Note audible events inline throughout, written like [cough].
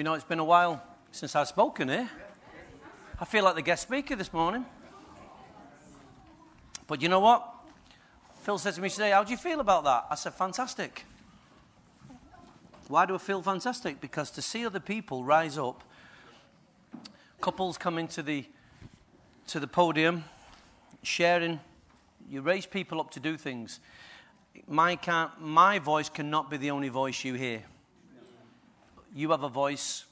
You know, it's been a while since I've spoken here. I feel like the guest speaker this morning. But you know what? Phil said to me today, How do you feel about that? I said, Fantastic. Why do I feel fantastic? Because to see other people rise up, couples come into the, to the podium, sharing, you raise people up to do things. My, my voice cannot be the only voice you hear. You have a voice.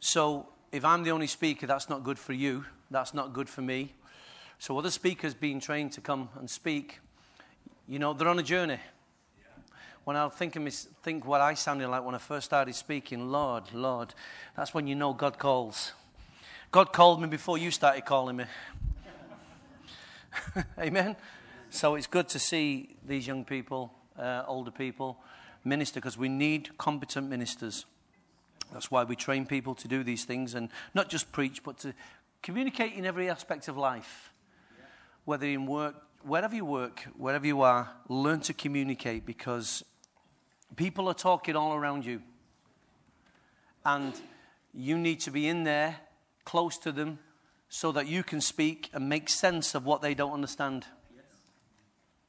So if I'm the only speaker, that's not good for you. That's not good for me. So other speakers being trained to come and speak, you know, they're on a journey when I think, of me, think what I sounded like when I first started speaking, Lord, Lord, that's when you know God calls. God called me before you started calling me. [laughs] Amen. So it's good to see these young people, uh, older people, minister because we need competent ministers. That's why we train people to do these things and not just preach, but to communicate in every aspect of life, whether in work, wherever you work, wherever you are, learn to communicate because People are talking all around you. And you need to be in there, close to them, so that you can speak and make sense of what they don't understand.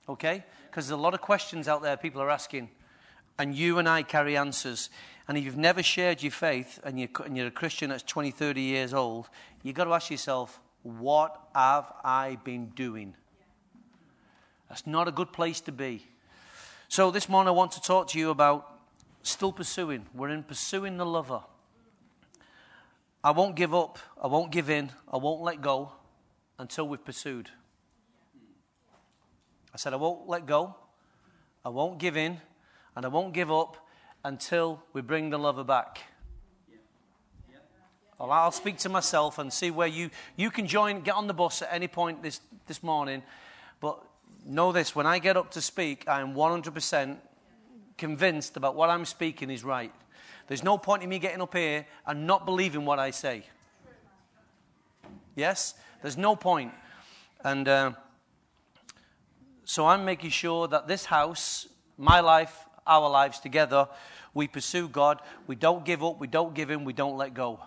Okay? Because there's a lot of questions out there people are asking, and you and I carry answers. And if you've never shared your faith and you're, and you're a Christian that's 20, 30 years old, you've got to ask yourself, what have I been doing? That's not a good place to be. So this morning I want to talk to you about still pursuing. We're in pursuing the lover. I won't give up. I won't give in. I won't let go until we've pursued. I said, I won't let go. I won't give in. And I won't give up until we bring the lover back. I'll speak to myself and see where you, you can join, get on the bus at any point this, this morning. But know this when I get up to speak, I am 100% convinced about what I'm speaking is right. There's no point in me getting up here and not believing what I say. Yes? There's no point. And uh, so I'm making sure that this house, my life, our lives together, we pursue God. We don't give up, we don't give in, we don't let go.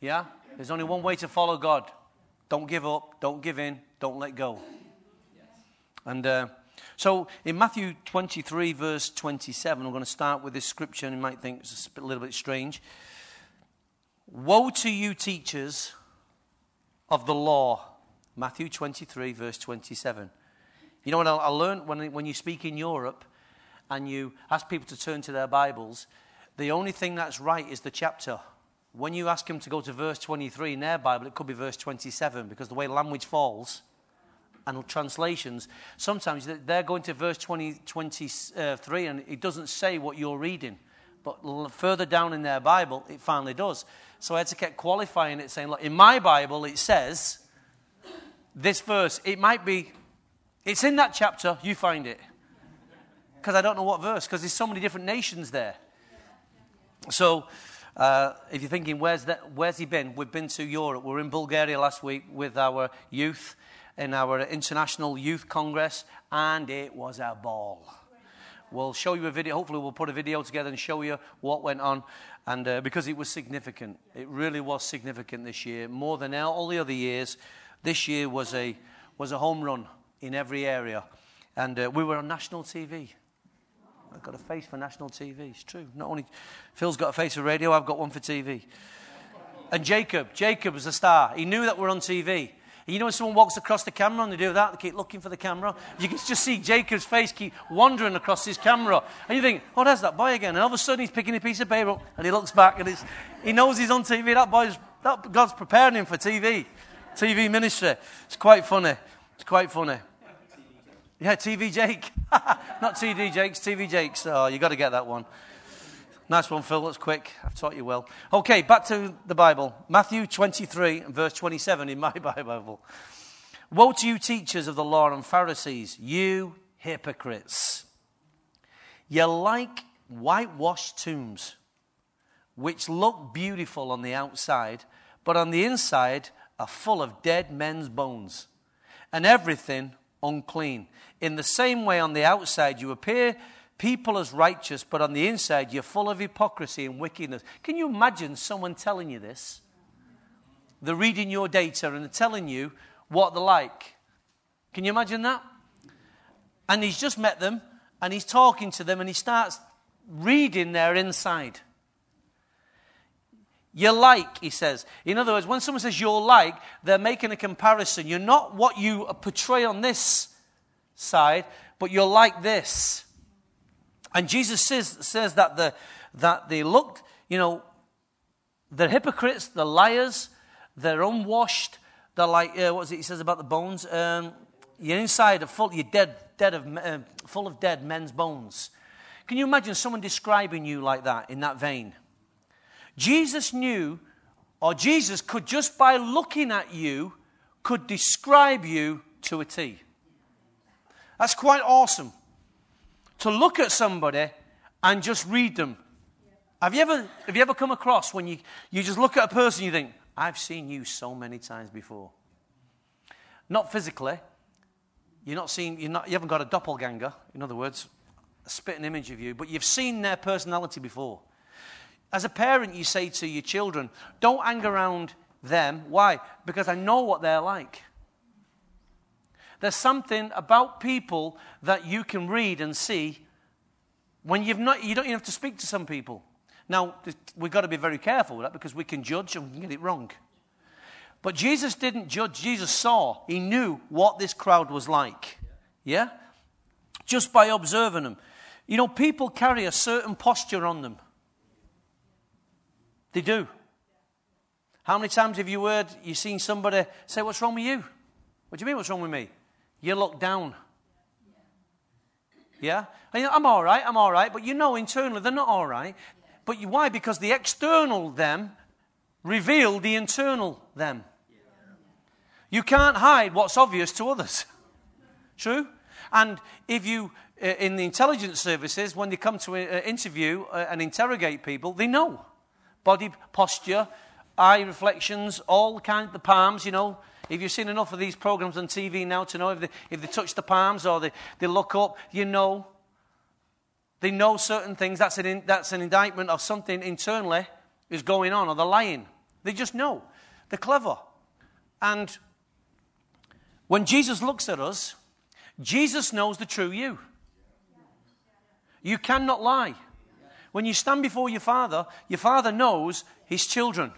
Yeah? There's only one way to follow God. Don't give up, don't give in, don't let go. And uh, so in Matthew 23, verse 27, I'm going to start with this scripture, and you might think it's a little bit strange. Woe to you, teachers of the law. Matthew 23, verse 27. You know what I learned when, when you speak in Europe and you ask people to turn to their Bibles, the only thing that's right is the chapter. When you ask them to go to verse 23 in their Bible, it could be verse 27 because the way language falls and translations, sometimes they're going to verse 20, 23 and it doesn't say what you're reading. But further down in their Bible, it finally does. So I had to keep qualifying it, saying, look, in my Bible, it says this verse. It might be, it's in that chapter, you find it. Because I don't know what verse, because there's so many different nations there. So, uh, if you're thinking, where's, that, where's he been? We've been to Europe. We are in Bulgaria last week with our youth in our International Youth Congress, and it was a ball. We'll show you a video. Hopefully, we'll put a video together and show you what went on. And uh, because it was significant, it really was significant this year, more than all the other years. This year was a was a home run in every area, and uh, we were on national TV. I've got a face for national TV. It's true. Not only Phil's got a face for radio, I've got one for TV. And Jacob, Jacob was a star. He knew that we're on TV. You know when someone walks across the camera and they do that, they keep looking for the camera? You can just see Jacob's face keep wandering across his camera. And you think, oh, there's that boy again. And all of a sudden he's picking a piece of paper up and he looks back and he knows he's on TV. That boy's, that, God's preparing him for TV, TV ministry. It's quite funny. It's quite funny. Yeah, TV Jake. [laughs] Not TD Jakes, TV Jakes. Oh, you got to get that one. Nice one, Phil. That's quick. I've taught you well. Okay, back to the Bible. Matthew 23 verse 27 in my [laughs] Bible. Woe to you, teachers of the law and Pharisees, you hypocrites. You're like whitewashed tombs, which look beautiful on the outside, but on the inside are full of dead men's bones and everything unclean. In the same way, on the outside, you appear people as righteous, but on the inside, you're full of hypocrisy and wickedness. Can you imagine someone telling you this? They're reading your data and they're telling you what they're like. Can you imagine that? And he's just met them and he's talking to them and he starts reading their inside. You're like, he says. In other words, when someone says you're like, they're making a comparison. You're not what you portray on this side, but you're like this. And Jesus says, says that, the, that they looked, you know, they're hypocrites, they're liars, they're unwashed, they're like, uh, what was it he says about the bones? Um, you're inside are full, you're dead, dead of, uh, full of dead men's bones. Can you imagine someone describing you like that, in that vein? Jesus knew, or Jesus could just by looking at you, could describe you to a T. That's quite awesome to look at somebody and just read them. Have you ever, have you ever come across when you, you just look at a person you think, I've seen you so many times before? Not physically. You're not seeing, you're not, you haven't got a doppelganger, in other words, a spitting image of you, but you've seen their personality before. As a parent, you say to your children, don't hang around them. Why? Because I know what they're like. There's something about people that you can read and see when you've not, you don't even have to speak to some people. Now, we've got to be very careful with that because we can judge and we can get it wrong. But Jesus didn't judge, Jesus saw, he knew what this crowd was like. Yeah? Just by observing them. You know, people carry a certain posture on them. They do. How many times have you heard, you've seen somebody say, What's wrong with you? What do you mean, what's wrong with me? You look down. Yeah? I'm all right, I'm all right. But you know internally they're not all right. But you, why? Because the external them reveal the internal them. You can't hide what's obvious to others. [laughs] True? And if you, uh, in the intelligence services, when they come to uh, interview uh, and interrogate people, they know. Body posture, eye reflections, all kind of the palms, you know. If you've seen enough of these programs on TV now to know if they, if they touch the palms or they, they look up, you know. They know certain things. That's an, in, that's an indictment of something internally is going on, or they're lying. They just know. They're clever. And when Jesus looks at us, Jesus knows the true you. You cannot lie. When you stand before your Father, your Father knows His children.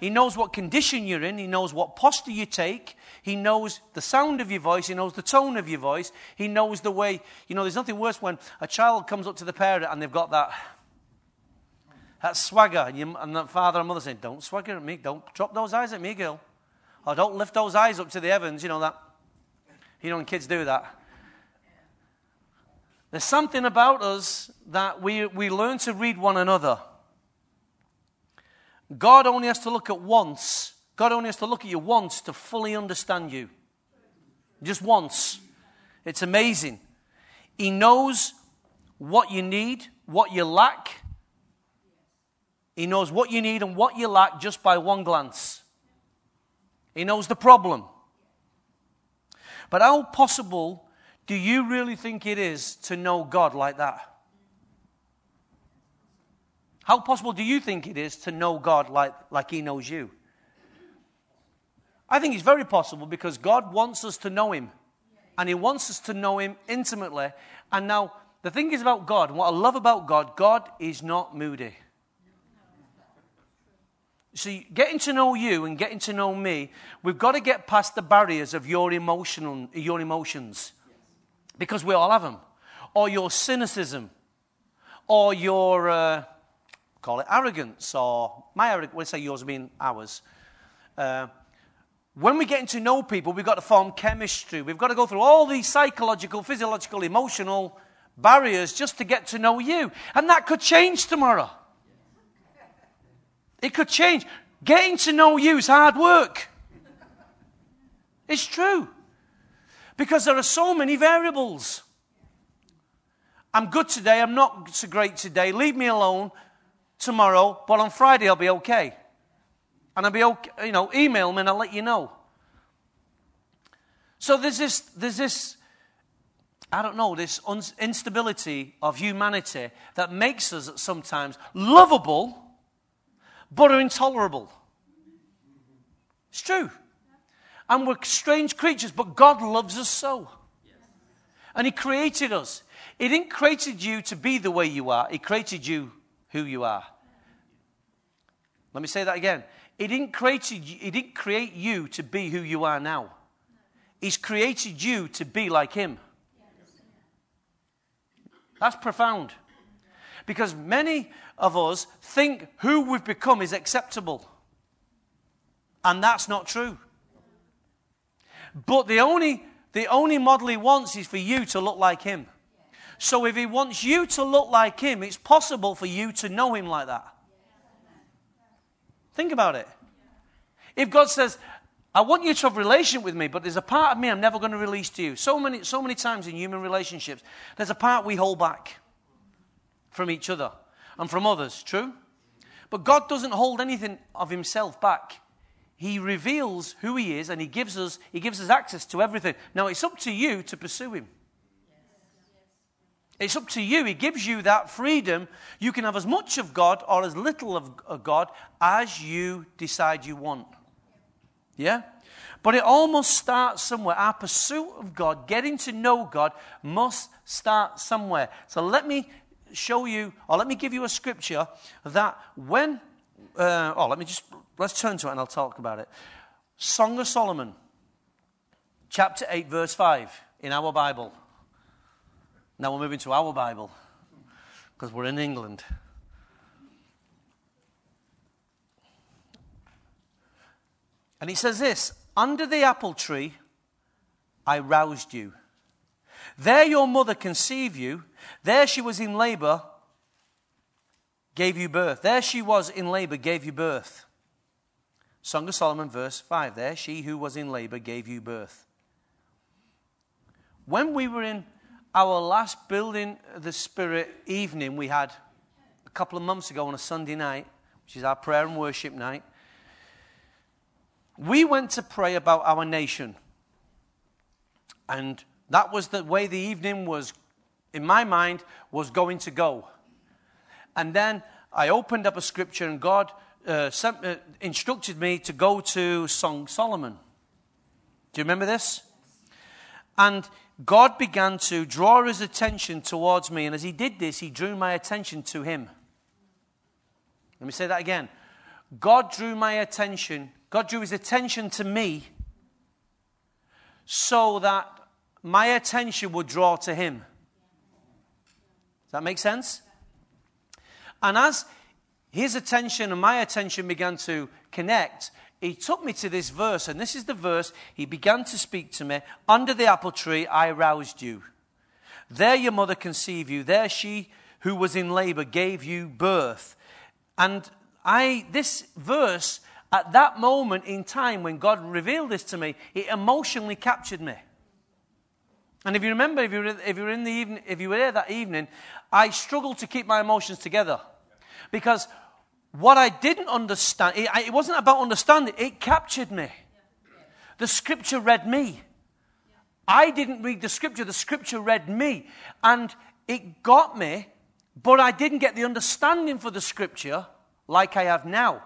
He knows what condition you're in. He knows what posture you take. He knows the sound of your voice. He knows the tone of your voice. He knows the way. You know, there's nothing worse when a child comes up to the parent and they've got that, that swagger. And, you, and the father and mother saying, Don't swagger at me. Don't drop those eyes at me, girl. Or don't lift those eyes up to the heavens. You know that. You know, when kids do that. There's something about us that we, we learn to read one another. God only has to look at once. God only has to look at you once to fully understand you. Just once. It's amazing. He knows what you need, what you lack. He knows what you need and what you lack just by one glance. He knows the problem. But how possible do you really think it is to know God like that? How possible do you think it is to know God like, like He knows you? I think it's very possible because God wants us to know Him. And He wants us to know Him intimately. And now, the thing is about God, what I love about God, God is not moody. See, getting to know you and getting to know me, we've got to get past the barriers of your, emotional, your emotions. Because we all have them. Or your cynicism. Or your. Uh, call it arrogance or my arrogance, let's say yours being ours. Uh, when we're getting to know people, we've got to form chemistry. We've got to go through all these psychological, physiological, emotional barriers just to get to know you. And that could change tomorrow. It could change. Getting to know you is hard work. It's true. Because there are so many variables. I'm good today, I'm not so great today, leave me alone tomorrow, but on Friday I'll be okay. And I'll be okay, you know, email me and I'll let you know. So there's this, there's this I don't know, this un- instability of humanity that makes us sometimes lovable but are intolerable. It's true. And we're strange creatures, but God loves us so. And He created us. He didn't created you to be the way you are, He created you who you are. Let me say that again. He didn't, create he didn't create you to be who you are now. He's created you to be like Him. That's profound. Because many of us think who we've become is acceptable. And that's not true. But the only, the only model he wants is for you to look like him. So if he wants you to look like him, it's possible for you to know him like that. Think about it. If God says, I want you to have a relationship with me, but there's a part of me I'm never going to release to you. So many, so many times in human relationships, there's a part we hold back from each other and from others. True? But God doesn't hold anything of himself back. He reveals who he is and he gives us, he gives us access to everything. Now it's up to you to pursue him. It's up to you. He gives you that freedom. You can have as much of God or as little of God as you decide you want. Yeah? But it all must start somewhere. Our pursuit of God, getting to know God, must start somewhere. So let me show you, or let me give you a scripture that when, uh, oh, let me just, let's turn to it and I'll talk about it. Song of Solomon, chapter 8, verse 5 in our Bible. Now we're moving to our Bible because we're in England. And he says this Under the apple tree, I roused you. There your mother conceived you. There she was in labor, gave you birth. There she was in labor, gave you birth. Song of Solomon, verse 5. There she who was in labor gave you birth. When we were in our last Building the Spirit evening, we had a couple of months ago on a Sunday night, which is our prayer and worship night. We went to pray about our nation. And that was the way the evening was, in my mind, was going to go. And then I opened up a scripture, and God uh, uh, instructed me to go to Song Solomon. Do you remember this? And God began to draw his attention towards me. And as he did this, he drew my attention to him. Let me say that again. God drew my attention God drew his attention to me so that my attention would draw to him. Does that make sense? And as his attention and my attention began to connect, he took me to this verse, and this is the verse he began to speak to me. Under the apple tree, I roused you. There your mother conceived you. There she who was in labor gave you birth. And I, this verse at that moment in time when God revealed this to me, it emotionally captured me. And if you remember, if you were, if you were in the evening, if you were there that evening, I struggled to keep my emotions together because what I didn't understand, it, it wasn't about understanding; it captured me. The Scripture read me. I didn't read the Scripture; the Scripture read me, and it got me. But I didn't get the understanding for the Scripture like I have now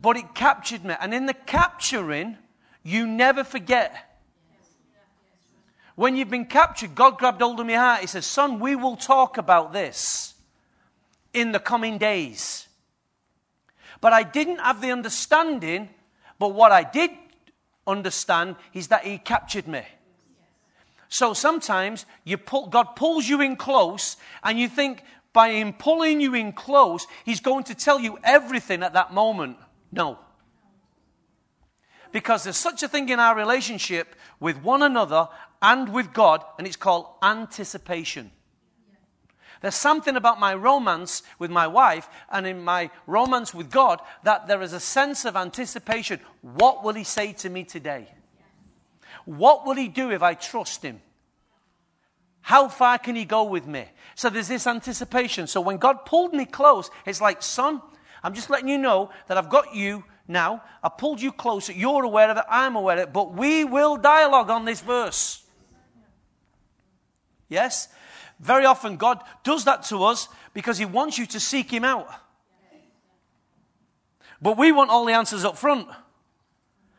but it captured me. And in the capturing, you never forget. When you've been captured, God grabbed hold of my heart. He says, Son, we will talk about this in the coming days. But I didn't have the understanding, but what I did understand is that He captured me. So sometimes you pull, God pulls you in close, and you think by Him pulling you in close, He's going to tell you everything at that moment. No. Because there's such a thing in our relationship with one another and with God, and it's called anticipation. There's something about my romance with my wife and in my romance with God that there is a sense of anticipation. What will He say to me today? What will He do if I trust Him? How far can He go with me? So there's this anticipation. So when God pulled me close, it's like, son, I'm just letting you know that I've got you now. I pulled you closer. You're aware of it. I'm aware of it. But we will dialogue on this verse. Yes? Very often, God does that to us because He wants you to seek Him out. But we want all the answers up front.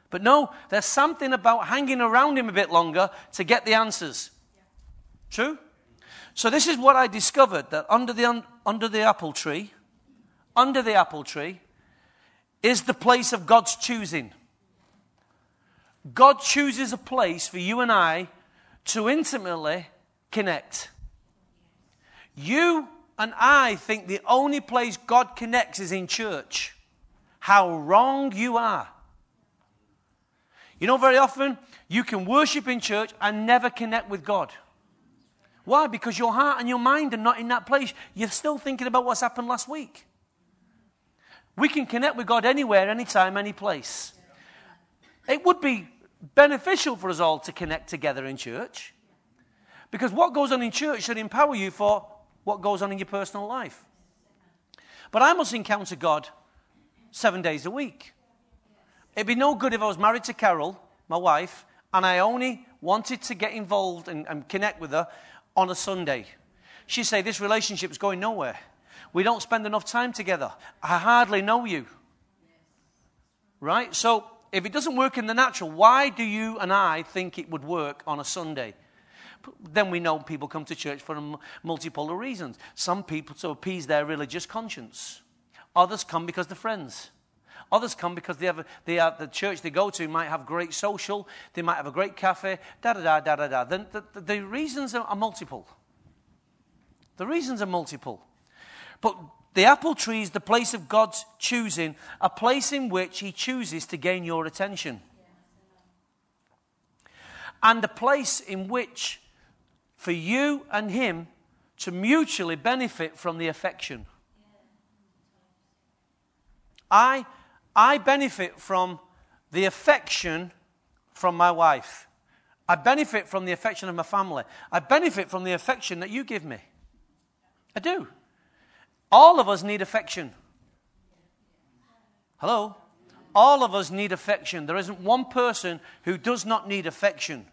But no, there's something about hanging around Him a bit longer to get the answers. True? So, this is what I discovered that under the, under the apple tree, under the apple tree, is the place of God's choosing. God chooses a place for you and I to intimately connect. You and I think the only place God connects is in church. How wrong you are. You know, very often you can worship in church and never connect with God. Why? Because your heart and your mind are not in that place. You're still thinking about what's happened last week. We can connect with God anywhere, anytime, any place. It would be beneficial for us all to connect together in church. Because what goes on in church should empower you for what goes on in your personal life. But I must encounter God seven days a week. It'd be no good if I was married to Carol, my wife, and I only wanted to get involved and, and connect with her on a Sunday. She'd say, This relationship is going nowhere. We don't spend enough time together. I hardly know you. Right? So, if it doesn't work in the natural, why do you and I think it would work on a Sunday? Then we know people come to church for multipolar reasons. Some people to appease their religious conscience. Others come because they're friends. Others come because they have, they the church they go to might have great social, they might have a great cafe, da da da da da da. The, the, the reasons are, are multiple. The reasons are multiple. But the apple tree is the place of God's choosing, a place in which He chooses to gain your attention. And a place in which, for you and Him to mutually benefit from the affection. I, I benefit from the affection from my wife. I benefit from the affection of my family. I benefit from the affection that you give me. I do. All of us need affection. Hello? All of us need affection. There isn't one person who does not need affection.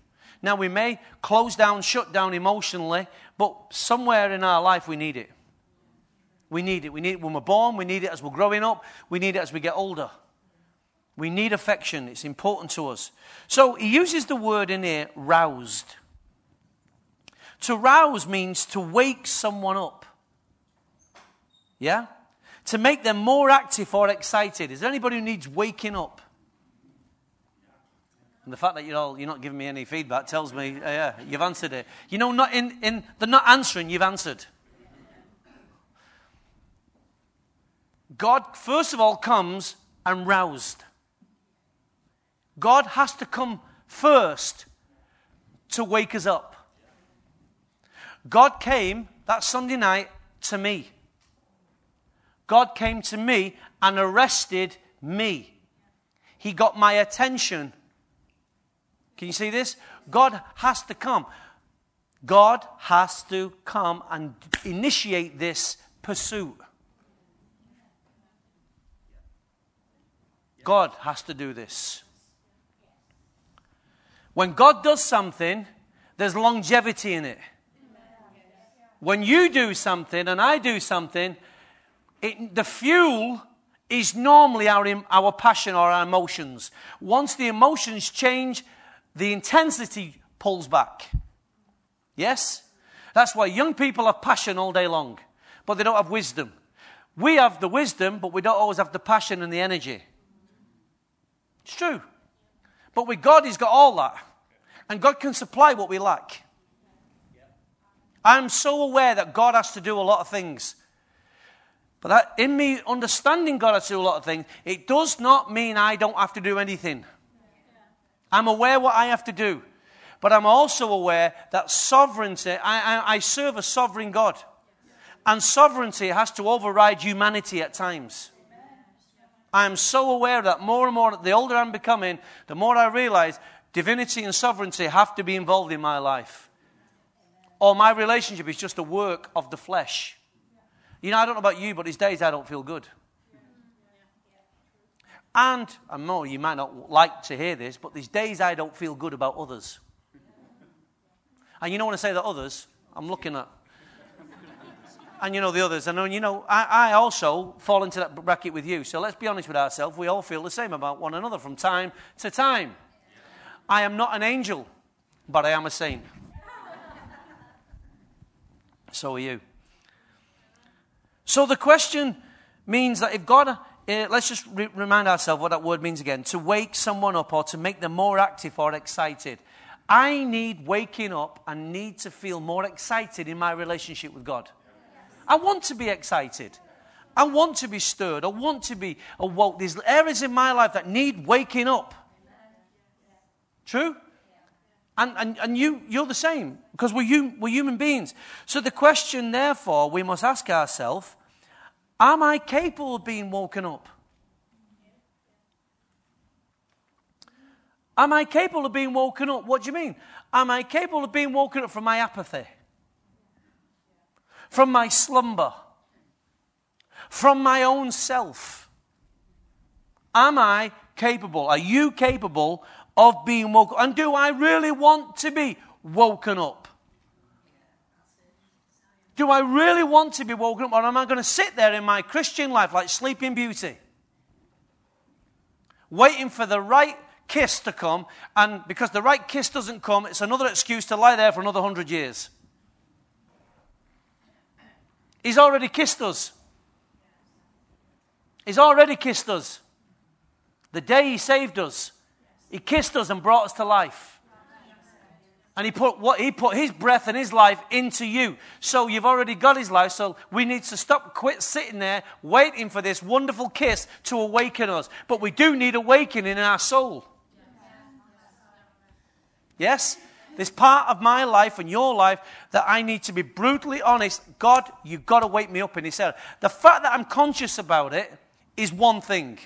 Now, we may close down, shut down emotionally, but somewhere in our life we need it. We need it. We need it when we're born, we need it as we're growing up, we need it as we get older. We need affection. It's important to us. So he uses the word in here, roused. To rouse means to wake someone up. Yeah? To make them more active or excited. Is there anybody who needs waking up? And the fact that you're, all, you're not giving me any feedback tells me, uh, yeah, you've answered it. You know, not in, in, they're not answering, you've answered. God, first of all, comes and roused. God has to come first to wake us up. God came that Sunday night to me. God came to me and arrested me. He got my attention. Can you see this? God has to come. God has to come and initiate this pursuit. God has to do this. When God does something, there's longevity in it. When you do something and I do something, it, the fuel is normally our, our passion or our emotions. Once the emotions change, the intensity pulls back. Yes? That's why young people have passion all day long, but they don't have wisdom. We have the wisdom, but we don't always have the passion and the energy. It's true. But with God, He's got all that. And God can supply what we lack. I'm so aware that God has to do a lot of things. But that, in me understanding God has to do a lot of things, it does not mean I don't have to do anything. I'm aware what I have to do. But I'm also aware that sovereignty, I, I, I serve a sovereign God. And sovereignty has to override humanity at times. I am so aware that more and more, the older I'm becoming, the more I realize divinity and sovereignty have to be involved in my life. Or my relationship is just a work of the flesh. You know, I don't know about you, but these days I don't feel good. And I know you might not like to hear this, but these days I don't feel good about others. And you know when I say the others, I'm looking at. And you know the others. And you know, I, I also fall into that bracket with you. So let's be honest with ourselves. We all feel the same about one another from time to time. I am not an angel, but I am a saint. So are you. So the question means that if God, uh, let's just re- remind ourselves what that word means again to wake someone up or to make them more active or excited. I need waking up and need to feel more excited in my relationship with God. I want to be excited. I want to be stirred. I want to be awoke. There's areas in my life that need waking up. True? And, and, and you, you're the same because we're, we're human beings. So the question, therefore, we must ask ourselves Am I capable of being woken up? Am I capable of being woken up? What do you mean? Am I capable of being woken up from my apathy? From my slumber? From my own self? Am I capable? Are you capable of being woken up? And do I really want to be woken up? Do I really want to be woken up? Or am I going to sit there in my Christian life like Sleeping Beauty? Waiting for the right kiss to come, and because the right kiss doesn't come, it's another excuse to lie there for another hundred years. He's already kissed us. He's already kissed us. The day he saved us. He kissed us and brought us to life. And he put what he put his breath and his life into you. So you've already got his life. So we need to stop, quit sitting there waiting for this wonderful kiss to awaken us. But we do need awakening in our soul. Yes? There's part of my life and your life that I need to be brutally honest. God, you've got to wake me up in this area. The fact that I'm conscious about it is one thing.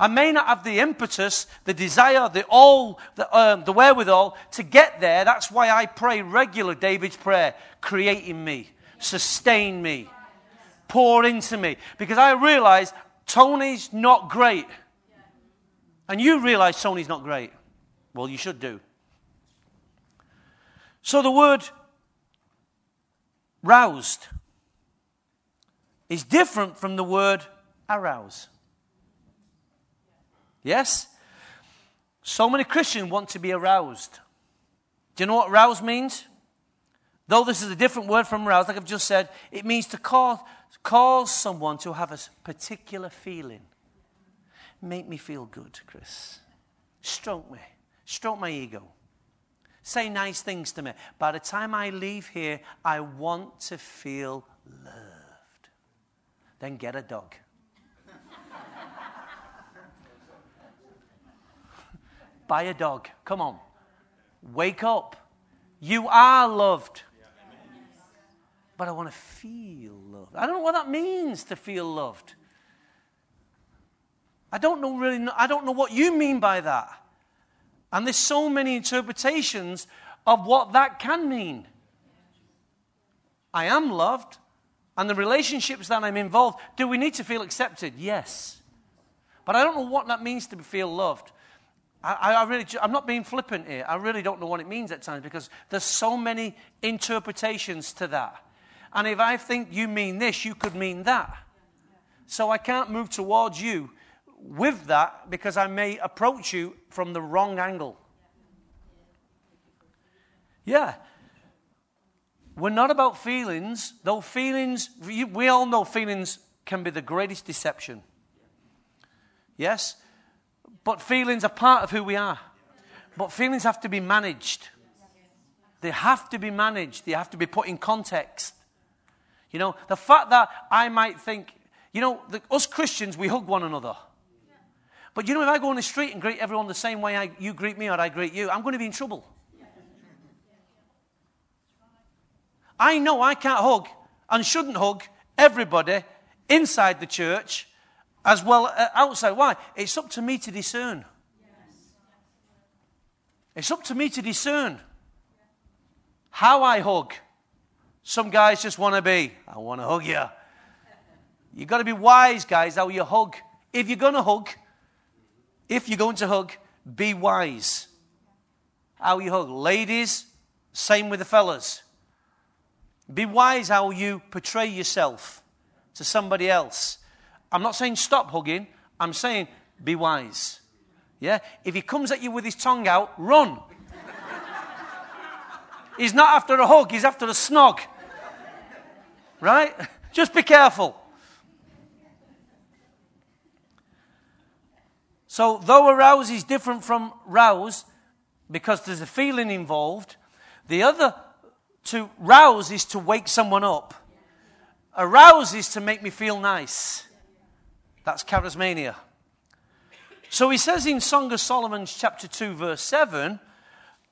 I may not have the impetus, the desire, the all, the, um, the wherewithal to get there. That's why I pray regular David's prayer, creating me, sustain me, pour into me. Because I realize Tony's not great. And you realize Tony's not great. Well, you should do. So the word roused is different from the word arouse. Yes? So many Christians want to be aroused. Do you know what rouse means? Though this is a different word from rouse, like I've just said, it means to cause, cause someone to have a particular feeling. Make me feel good, Chris. Stroke me. Stroke my ego. Say nice things to me. By the time I leave here, I want to feel loved. Then get a dog. Buy a dog. Come on. Wake up. You are loved. But I want to feel loved. I don't know what that means to feel loved. I don't know really I don't know what you mean by that. And there's so many interpretations of what that can mean. I am loved, and the relationships that I'm involved, do we need to feel accepted? Yes. But I don't know what that means to feel loved. I, I, really, I'm not being flippant here. I really don't know what it means at times because there's so many interpretations to that. And if I think you mean this, you could mean that. So I can't move towards you with that because I may approach you from the wrong angle. Yeah. We're not about feelings, though feelings, we all know feelings can be the greatest deception. Yes? But feelings are part of who we are. But feelings have to be managed. They have to be managed, they have to be put in context. You know, the fact that I might think, you know, the, us Christians, we hug one another. But you know, if I go on the street and greet everyone the same way I, you greet me or I greet you, I'm going to be in trouble. I know I can't hug and shouldn't hug everybody inside the church as well uh, outside. Why? It's up to me to discern. It's up to me to discern how I hug. Some guys just want to be, I want to hug you. You've got to be wise, guys, how you hug. If you're going to hug, if you're going to hug, be wise. How you hug. Ladies, same with the fellas. Be wise how you portray yourself to somebody else. I'm not saying stop hugging, I'm saying be wise. Yeah? If he comes at you with his tongue out, run. [laughs] he's not after a hug, he's after a snog. Right? [laughs] Just be careful. So, though arouse is different from rouse because there's a feeling involved, the other to rouse is to wake someone up. Arouse is to make me feel nice. That's charismania. So he says in Song of Solomon, chapter 2, verse 7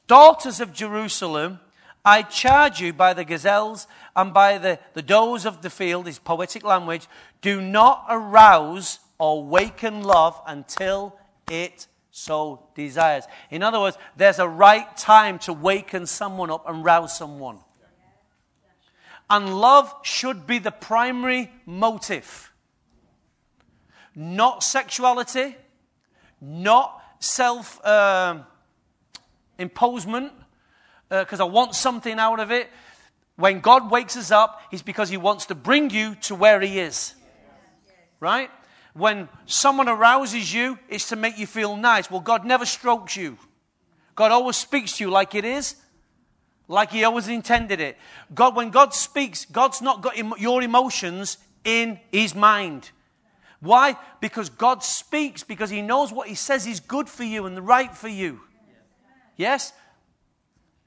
Daughters of Jerusalem, I charge you by the gazelles and by the, the does of the field, is poetic language, do not arouse or waken love until it so desires. In other words, there's a right time to waken someone up and rouse someone. And love should be the primary motive. Not sexuality, not self uh, imposement, because uh, I want something out of it. When God wakes us up, it's because He wants to bring you to where He is. Right? when someone arouses you, it's to make you feel nice. Well, God never strokes you. God always speaks to you like it is, like He always intended it. God, when God speaks, God's not got your emotions in His mind. Why? Because God speaks because He knows what He says is good for you and right for you. Yes?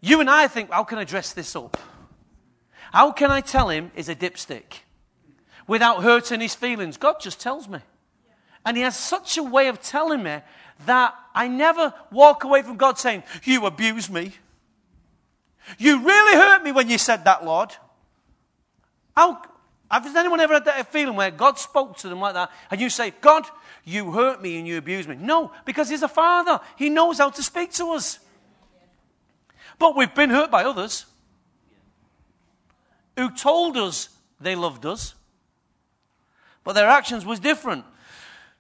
You and I think, how can I dress this up? How can I tell him is a dipstick without hurting his feelings? God just tells me. And he has such a way of telling me that I never walk away from God saying, You abused me. You really hurt me when you said that, Lord. How, has anyone ever had that feeling where God spoke to them like that and you say, God, you hurt me and you abuse me? No, because He's a Father. He knows how to speak to us. But we've been hurt by others who told us they loved us, but their actions was different.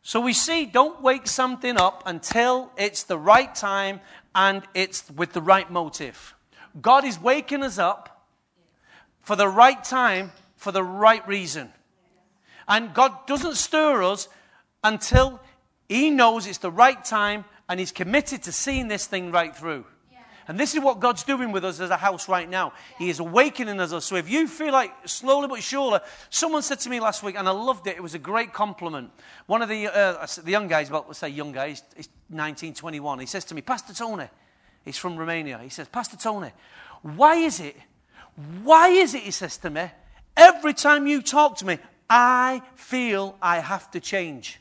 So we see, don't wake something up until it's the right time and it's with the right motive. God is waking us up for the right time, for the right reason. And God doesn't stir us until He knows it's the right time and He's committed to seeing this thing right through. And this is what God's doing with us as a house right now. He is awakening us. So if you feel like slowly but surely, someone said to me last week, and I loved it, it was a great compliment. One of the, uh, the young guys, well, let's say young guy, he's, he's 19, 21, he says to me, Pastor Tony, he's from Romania, he says, Pastor Tony, why is it, why is it, he says to me, every time you talk to me, I feel I have to change?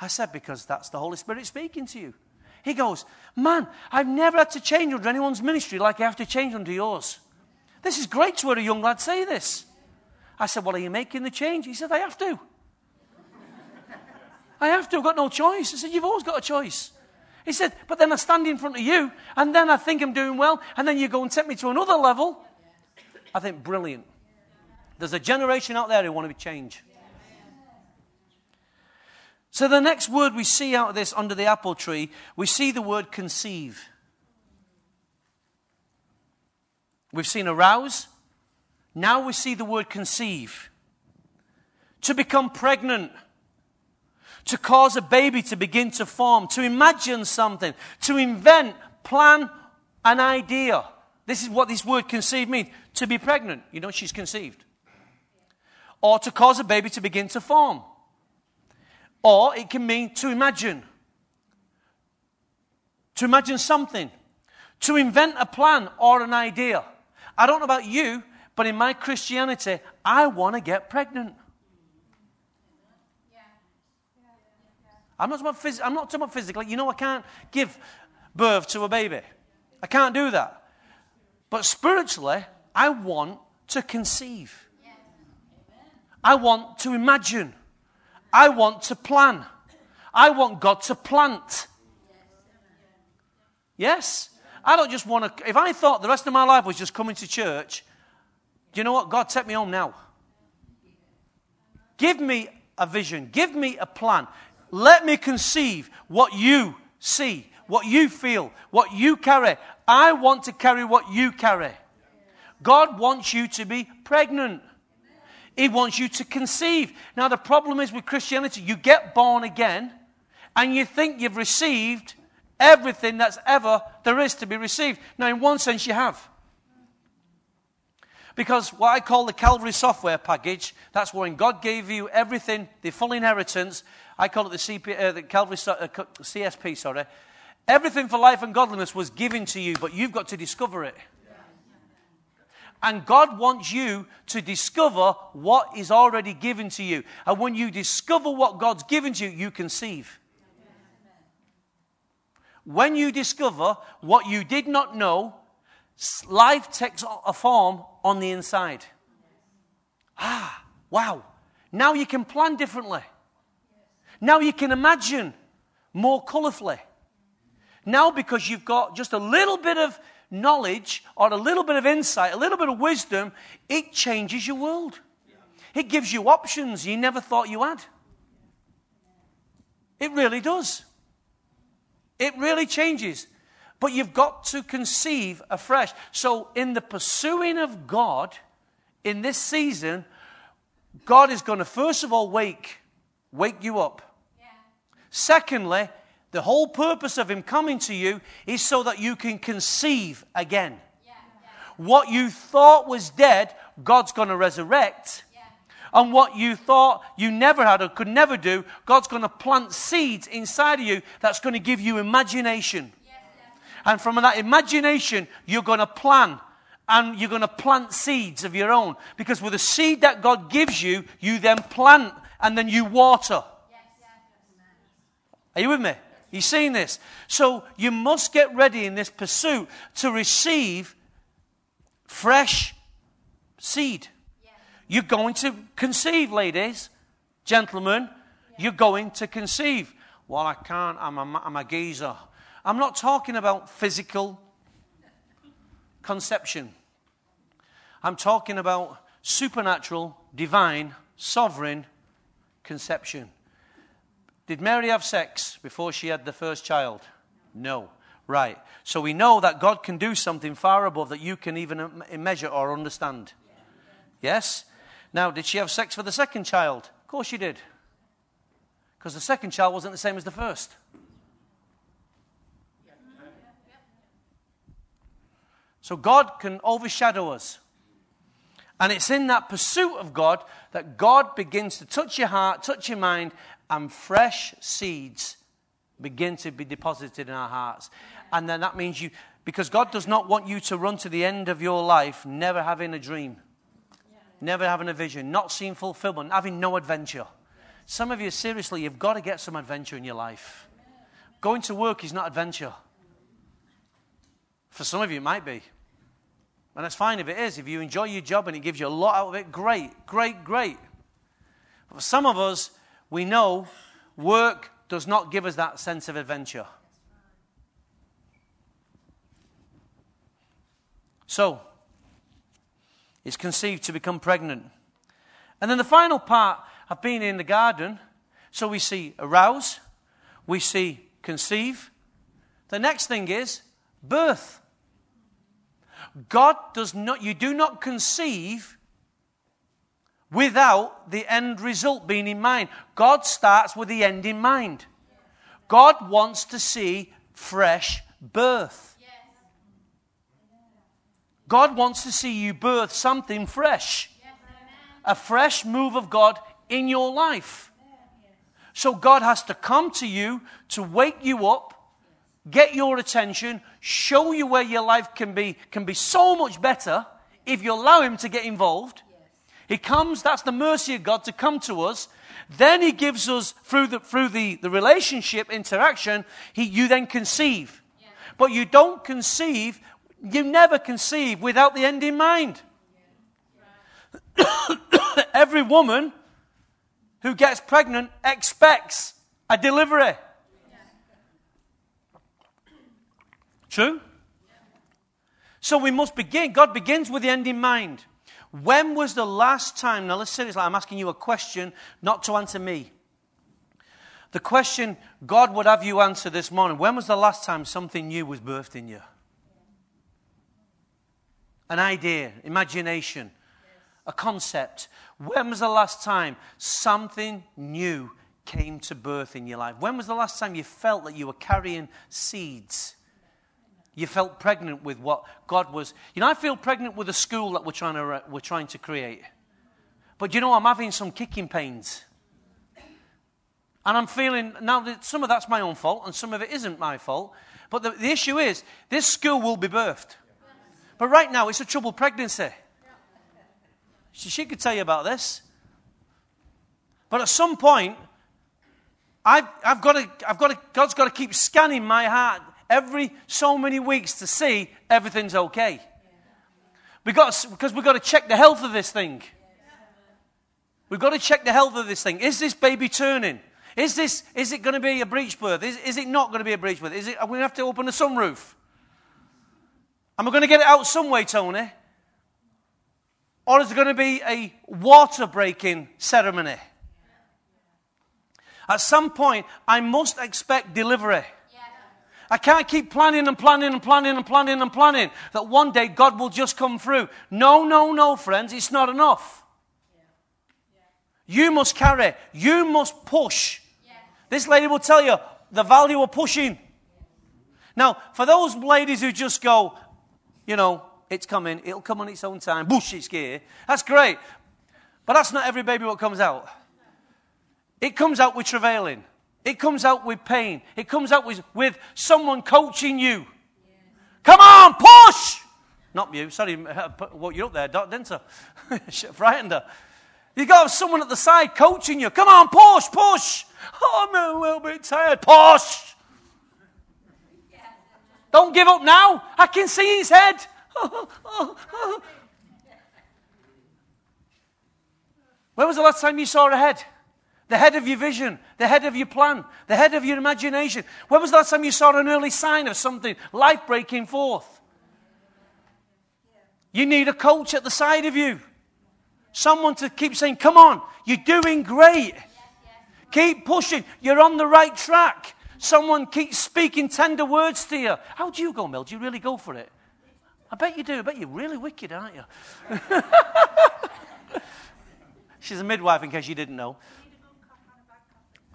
I said, because that's the Holy Spirit speaking to you. He goes, Man, I've never had to change under anyone's ministry like I have to change under yours. This is great to hear a young lad say this. I said, Well, are you making the change? He said, I have to. [laughs] I have to. I've got no choice. I said, You've always got a choice. He said, But then I stand in front of you, and then I think I'm doing well, and then you go and take me to another level. I think, brilliant. There's a generation out there who want to be change. So, the next word we see out of this under the apple tree, we see the word conceive. We've seen arouse. Now we see the word conceive. To become pregnant. To cause a baby to begin to form. To imagine something. To invent, plan an idea. This is what this word conceive means. To be pregnant. You know, she's conceived. Or to cause a baby to begin to form. Or it can mean to imagine. To imagine something. To invent a plan or an idea. I don't know about you, but in my Christianity, I want to get pregnant. I'm not, about I'm not talking about physically. You know, I can't give birth to a baby. I can't do that. But spiritually, I want to conceive. I want to imagine. I want to plan. I want God to plant. Yes? I don't just want to. If I thought the rest of my life was just coming to church, do you know what? God, take me home now. Give me a vision. Give me a plan. Let me conceive what you see, what you feel, what you carry. I want to carry what you carry. God wants you to be pregnant. He wants you to conceive. Now, the problem is with Christianity, you get born again and you think you've received everything that's ever there is to be received. Now, in one sense, you have. Because what I call the Calvary software package, that's when God gave you everything, the full inheritance. I call it the, CP, uh, the Calvary uh, CSP, sorry. Everything for life and godliness was given to you, but you've got to discover it. And God wants you to discover what is already given to you. And when you discover what God's given to you, you conceive. When you discover what you did not know, life takes a form on the inside. Ah, wow. Now you can plan differently. Now you can imagine more colourfully. Now, because you've got just a little bit of knowledge or a little bit of insight, a little bit of wisdom, it changes your world. It gives you options you never thought you had. It really does. It really changes. But you've got to conceive afresh. So, in the pursuing of God in this season, God is going to first of all wake, wake you up. Yeah. Secondly, the whole purpose of him coming to you is so that you can conceive again. Yeah, yeah. What you thought was dead, God's going to resurrect. Yeah. And what you thought you never had or could never do, God's going to plant seeds inside of you that's going to give you imagination. And from that imagination, you're going to plan and you're going to plant seeds of your own. Because with the seed that God gives you, you then plant and then you water. Are you with me? You seeing this? So you must get ready in this pursuit to receive fresh seed. Yeah. You're going to conceive, ladies, gentlemen. Yeah. You're going to conceive. Well, I can't. I'm a, I'm a geezer. I'm not talking about physical conception. I'm talking about supernatural, divine, sovereign conception. Did Mary have sex before she had the first child? No. Right. So we know that God can do something far above that you can even measure or understand. Yes? Now, did she have sex for the second child? Of course she did. Because the second child wasn't the same as the first. So God can overshadow us. And it's in that pursuit of God that God begins to touch your heart, touch your mind, and fresh seeds begin to be deposited in our hearts. And then that means you, because God does not want you to run to the end of your life never having a dream, never having a vision, not seeing fulfillment, having no adventure. Some of you, seriously, you've got to get some adventure in your life. Going to work is not adventure. For some of you, it might be. And that's fine if it is. If you enjoy your job and it gives you a lot out of it, great, great, great. But for some of us, we know work does not give us that sense of adventure. So, it's conceived to become pregnant. And then the final part of being in the garden, so we see arouse, we see conceive. The next thing is birth. God does not, you do not conceive without the end result being in mind. God starts with the end in mind. God wants to see fresh birth. God wants to see you birth something fresh. A fresh move of God in your life. So God has to come to you to wake you up, get your attention, show you where your life can be, can be so much better if you allow Him to get involved. He comes, that's the mercy of God to come to us. Then he gives us, through the, through the, the relationship interaction, he, you then conceive. Yeah. But you don't conceive, you never conceive without the end in mind. Yeah. [coughs] Every woman who gets pregnant expects a delivery. Yeah. True? So we must begin. God begins with the end in mind. When was the last time? Now, let's say like I'm asking you a question, not to answer me. The question God would have you answer this morning when was the last time something new was birthed in you? an idea, imagination, a concept. When was the last time something new came to birth in your life? When was the last time you felt that you were carrying seeds? You felt pregnant with what God was. You know, I feel pregnant with a school that we're trying to, uh, we're trying to create. But you know, I'm having some kicking pains. And I'm feeling now that some of that's my own fault and some of it isn't my fault. But the, the issue is, this school will be birthed. But right now, it's a troubled pregnancy. She, she could tell you about this. But at some point, I've, I've, got to, I've got to, God's got to keep scanning my heart every so many weeks to see everything's okay. We got because we've got to check the health of this thing. We've got to check the health of this thing. Is this baby turning? Is, this, is it going to be a breech birth? Is, is it not going to be a breech birth? Is it, are we going to have to open the sunroof? Am I going to get it out some way, Tony? Or is it going to be a water breaking ceremony? At some point, I must expect delivery. I can't keep planning and planning and planning and planning and planning that one day God will just come through. No, no, no, friends, it's not enough. You must carry, you must push. This lady will tell you the value of pushing. Now, for those ladies who just go, you know, it's coming, it'll come on its own time, Bush, it's here, that's great. But that's not every baby what comes out. It comes out with travailing. It comes out with pain. It comes out with, with someone coaching you. Come on, push! Not you, sorry, uh, what you up there, didn't I? [laughs] Frightened her. You got someone at the side coaching you. Come on, push, push. Oh, I'm a little bit tired. Push. Don't give up now. I can see his head. [laughs] when was the last time you saw a head? The head of your vision, the head of your plan, the head of your imagination. When was the last time you saw an early sign of something life breaking forth? You need a coach at the side of you. Someone to keep saying, Come on, you're doing great. Keep pushing. You're on the right track. Someone keeps speaking tender words to you. How do you go, Mel? Do you really go for it? I bet you do. I bet you're really wicked, aren't you? [laughs] She's a midwife, in case you didn't know.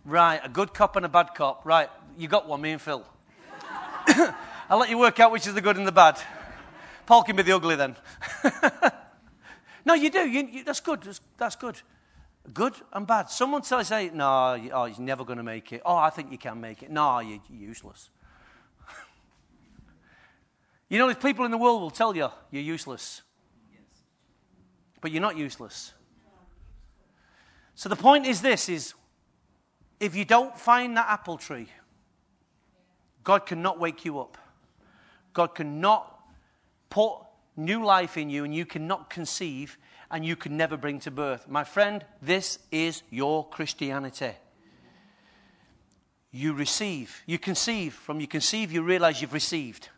Right, a good cop and a bad cop. Right, you got one, me and Phil. [coughs] I'll let you work out which is the good and the bad. Paul can be the ugly then. [laughs] no, you do. You, you, that's good. That's, that's, good. Good and bad. Someone tell say, no, oh, he's never going to make it. Oh, I think you can make it. No, you're, you're useless. [laughs] you know, there's people in the world will tell you you're useless. yes. But you're not useless. So the point is this is if you don't find that apple tree, God cannot wake you up. God cannot put new life in you, and you cannot conceive, and you can never bring to birth. My friend, this is your Christianity. You receive, you conceive. From you conceive, you realize you've received.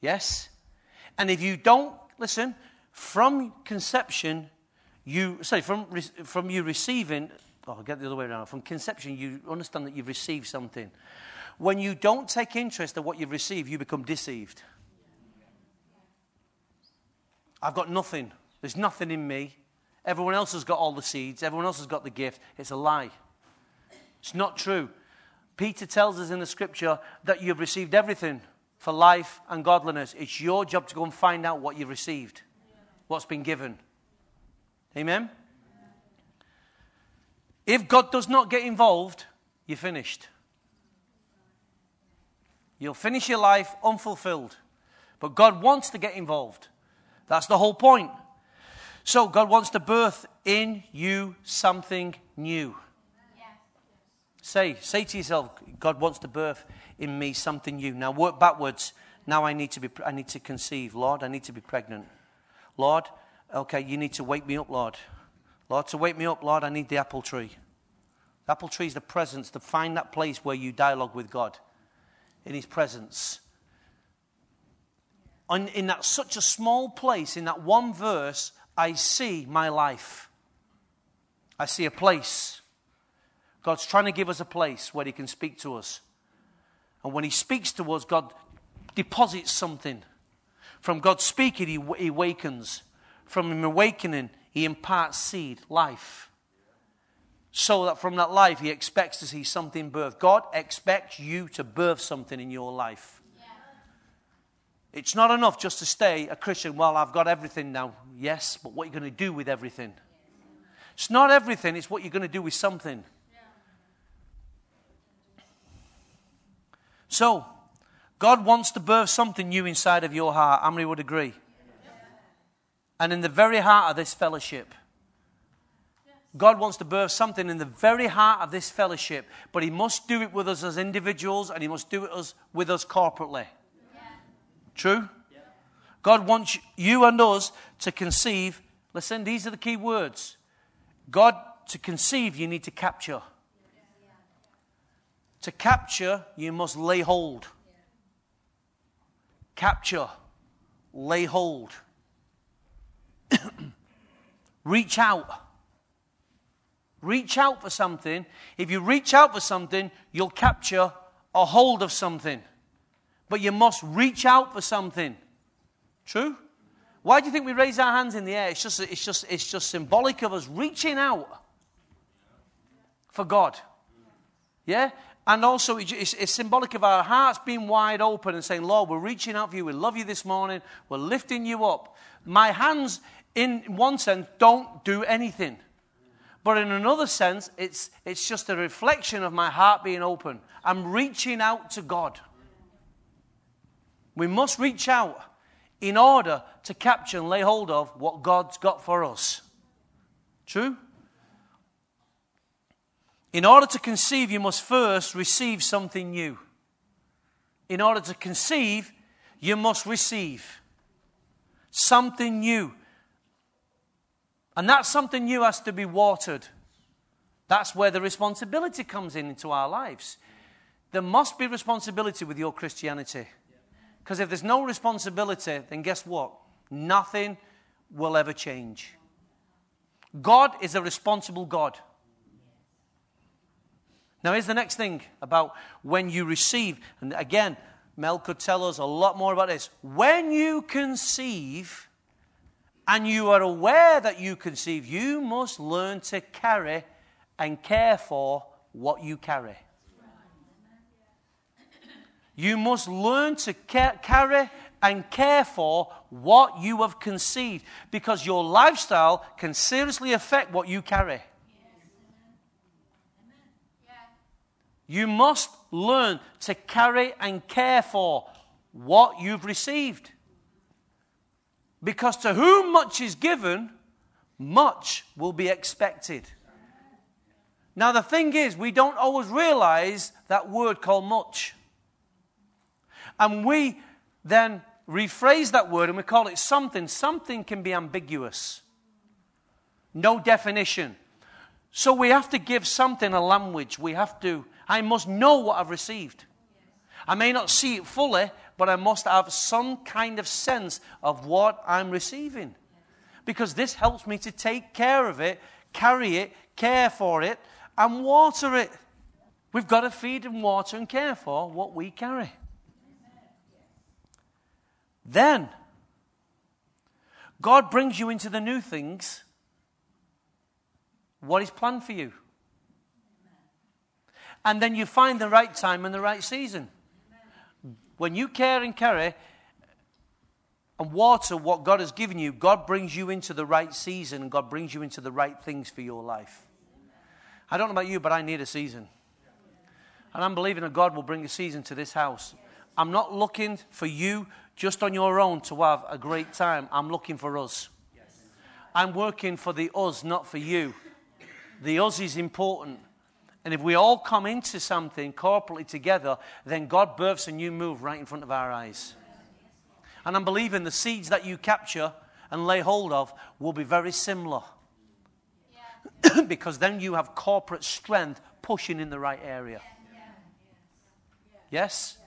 Yes? And if you don't, listen, from conception, you, say, from, from you receiving, oh, I'll get the other way around. From conception, you understand that you've received something. When you don't take interest in what you've received, you become deceived. I've got nothing. There's nothing in me. Everyone else has got all the seeds. Everyone else has got the gift. It's a lie. It's not true. Peter tells us in the scripture that you've received everything for life and godliness. It's your job to go and find out what you've received, what's been given. Amen? If God does not get involved, you're finished. You'll finish your life unfulfilled. But God wants to get involved. That's the whole point. So God wants to birth in you something new. Say, say to yourself, God wants to birth in me something new. Now work backwards. Now I need to be I need to conceive. Lord, I need to be pregnant. Lord, okay, you need to wake me up, Lord. Lord, to wake me up, Lord, I need the apple tree. The apple tree is the presence, to find that place where you dialogue with God in His presence. And in that such a small place, in that one verse, I see my life. I see a place. God's trying to give us a place where He can speak to us. And when He speaks to us, God deposits something, From God speaking, he, he awakens. From him awakening, he imparts seed, life. So that from that life, he expects to see something birth. God expects you to birth something in your life. It's not enough just to stay a Christian. Well, I've got everything now. Yes, but what are you going to do with everything? It's not everything, it's what you're going to do with something. So, God wants to birth something new inside of your heart. Many would agree? And in the very heart of this fellowship, God wants to birth something in the very heart of this fellowship, but He must do it with us as individuals and He must do it with us corporately. True? God wants you and us to conceive. Listen, these are the key words. God, to conceive, you need to capture. To capture, you must lay hold. Capture, lay hold. Reach out. Reach out for something. If you reach out for something, you'll capture a hold of something. But you must reach out for something. True? Why do you think we raise our hands in the air? It's just, it's just, it's just symbolic of us reaching out for God. Yeah? And also, it's, it's, symbolic of our hearts being wide open and saying, Lord, we're reaching out for you. We love you this morning. We're lifting you up. My hands, in one sense, don't do anything. But in another sense, it's, it's just a reflection of my heart being open. I'm reaching out to God. We must reach out in order to capture and lay hold of what God's got for us. True? In order to conceive, you must first receive something new. In order to conceive, you must receive something new. And that's something new has to be watered. That's where the responsibility comes in into our lives. There must be responsibility with your Christianity. Because if there's no responsibility, then guess what? Nothing will ever change. God is a responsible God. Now, here's the next thing about when you receive. And again, Mel could tell us a lot more about this. When you conceive and you are aware that you conceive, you must learn to carry and care for what you carry. You must learn to carry and care for what you have conceived because your lifestyle can seriously affect what you carry. You must learn to carry and care for what you've received. Because to whom much is given, much will be expected. Now, the thing is, we don't always realize that word called much. And we then rephrase that word and we call it something. Something can be ambiguous, no definition. So we have to give something a language. We have to I must know what I've received. I may not see it fully, but I must have some kind of sense of what I'm receiving. Because this helps me to take care of it, carry it, care for it, and water it. We've got to feed and water and care for what we carry. Then, God brings you into the new things, what is planned for you and then you find the right time and the right season. When you care and carry and water what God has given you, God brings you into the right season and God brings you into the right things for your life. I don't know about you, but I need a season. And I'm believing that God will bring a season to this house. I'm not looking for you just on your own to have a great time. I'm looking for us. I'm working for the us, not for you. The us is important. And if we all come into something corporately together, then God births a new move right in front of our eyes. And I'm believing the seeds that you capture and lay hold of will be very similar. Yeah. [clears throat] because then you have corporate strength pushing in the right area. Yes?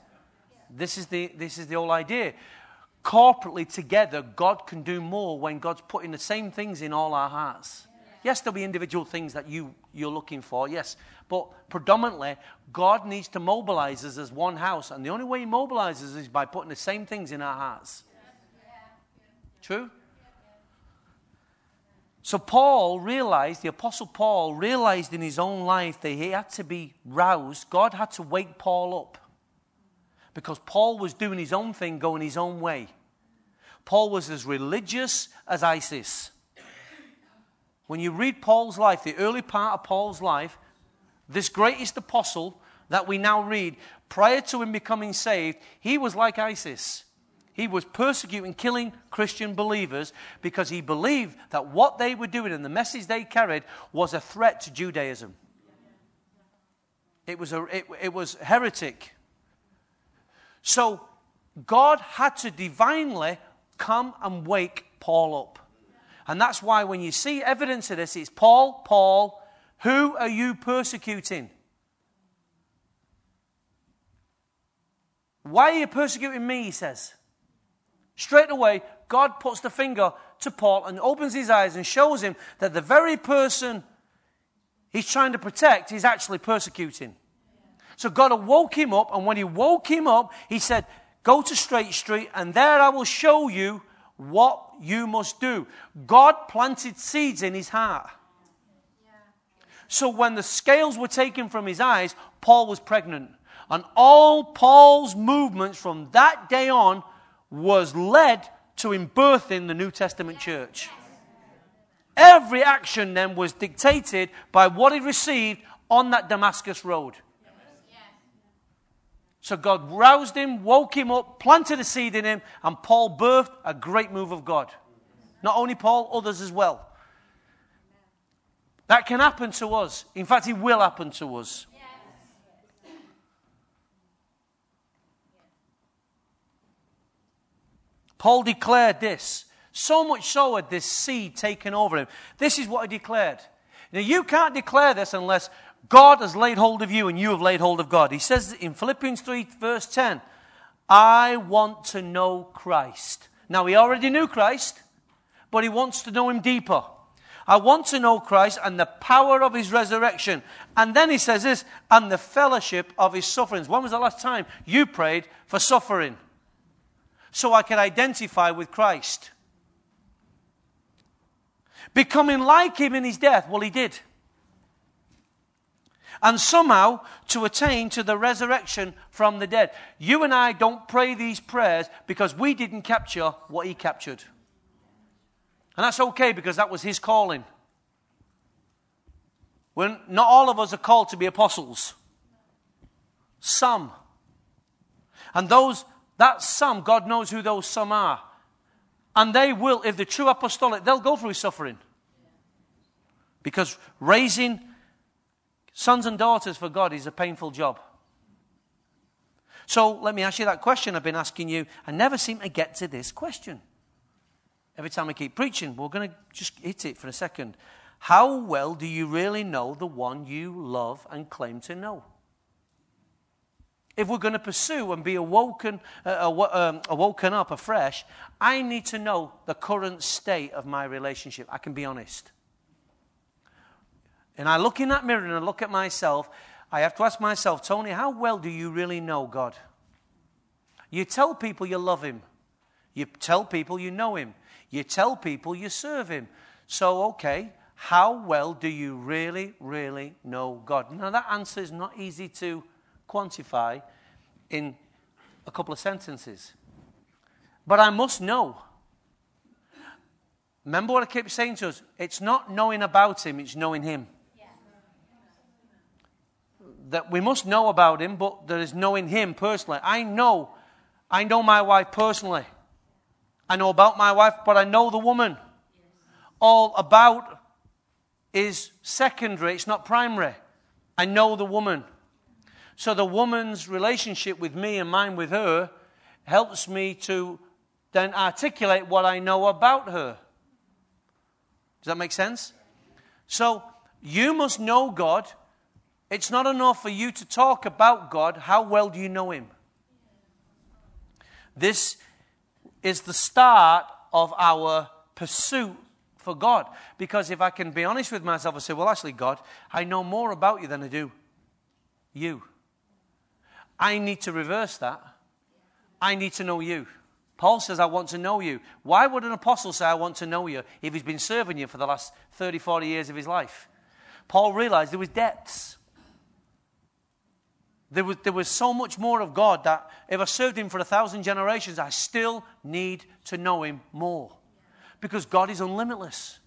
This is the, this is the whole idea. Corporately together, God can do more when God's putting the same things in all our hearts. Yes, there'll be individual things that you, you're looking for, yes. But predominantly, God needs to mobilize us as one house. And the only way He mobilizes is by putting the same things in our hearts. True? So Paul realized, the Apostle Paul realized in his own life that he had to be roused. God had to wake Paul up because Paul was doing his own thing, going his own way. Paul was as religious as ISIS. When you read Paul's life, the early part of Paul's life, this greatest apostle that we now read, prior to him becoming saved, he was like ISIS. He was persecuting, killing Christian believers because he believed that what they were doing and the message they carried was a threat to Judaism. It was, a, it, it was heretic. So God had to divinely come and wake Paul up. And that's why when you see evidence of this, it's Paul, Paul, who are you persecuting? Why are you persecuting me? He says. Straight away, God puts the finger to Paul and opens his eyes and shows him that the very person he's trying to protect, he's actually persecuting. So God woke him up, and when he woke him up, he said, Go to Straight Street, and there I will show you what you must do. God planted seeds in his heart. So when the scales were taken from his eyes, Paul was pregnant. And all Paul's movements from that day on was led to him birthing the New Testament church. Every action then was dictated by what he received on that Damascus road. So God roused him, woke him up, planted a seed in him, and Paul birthed a great move of God. Not only Paul, others as well. That can happen to us. In fact, it will happen to us. Paul declared this. So much so had this seed taken over him. This is what he declared. Now, you can't declare this unless God has laid hold of you and you have laid hold of God. He says in Philippians 3, verse 10, I want to know Christ. Now, he already knew Christ, but he wants to know him deeper. I want to know Christ and the power of his resurrection. And then he says this, and the fellowship of his sufferings. When was the last time you prayed for suffering? So I could identify with Christ. Becoming like him in his death. Well, he did and somehow to attain to the resurrection from the dead. You and I don't pray these prayers because we didn't capture what he captured. And that's okay because that was his calling. When not all of us are called to be apostles. Some. And those, that some, God knows who those some are. And they will, if they're true apostolic, they'll go through suffering. Because raising Sons and daughters for God is a painful job. So let me ask you that question I've been asking you. I never seem to get to this question. Every time I keep preaching, we're going to just hit it for a second. How well do you really know the one you love and claim to know? If we're going to pursue and be awoken, uh, um, awoken up afresh, I need to know the current state of my relationship. I can be honest. And I look in that mirror and I look at myself, I have to ask myself, Tony, how well do you really know God? You tell people you love Him. You tell people you know Him. You tell people you serve Him. So, okay, how well do you really, really know God? Now, that answer is not easy to quantify in a couple of sentences. But I must know. Remember what I keep saying to us? It's not knowing about Him, it's knowing Him that we must know about him, but there is knowing him personally. I know, I know my wife personally. I know about my wife, but I know the woman. All about is secondary, it's not primary. I know the woman. So the woman's relationship with me and mine with her helps me to then articulate what I know about her. Does that make sense? So you must know God it's not enough for you to talk about God. How well do you know Him? This is the start of our pursuit for God. Because if I can be honest with myself, I say, well, actually, God, I know more about you than I do you. I need to reverse that. I need to know you Paul says, I want to know you. Why would an apostle say, I want to know you, if he's been serving you for the last 30, 40 years of his life? Paul realized there was depths. There was, there was so much more of God that if I served him for a thousand generations, I still need to know him more. Because God is unlimitless.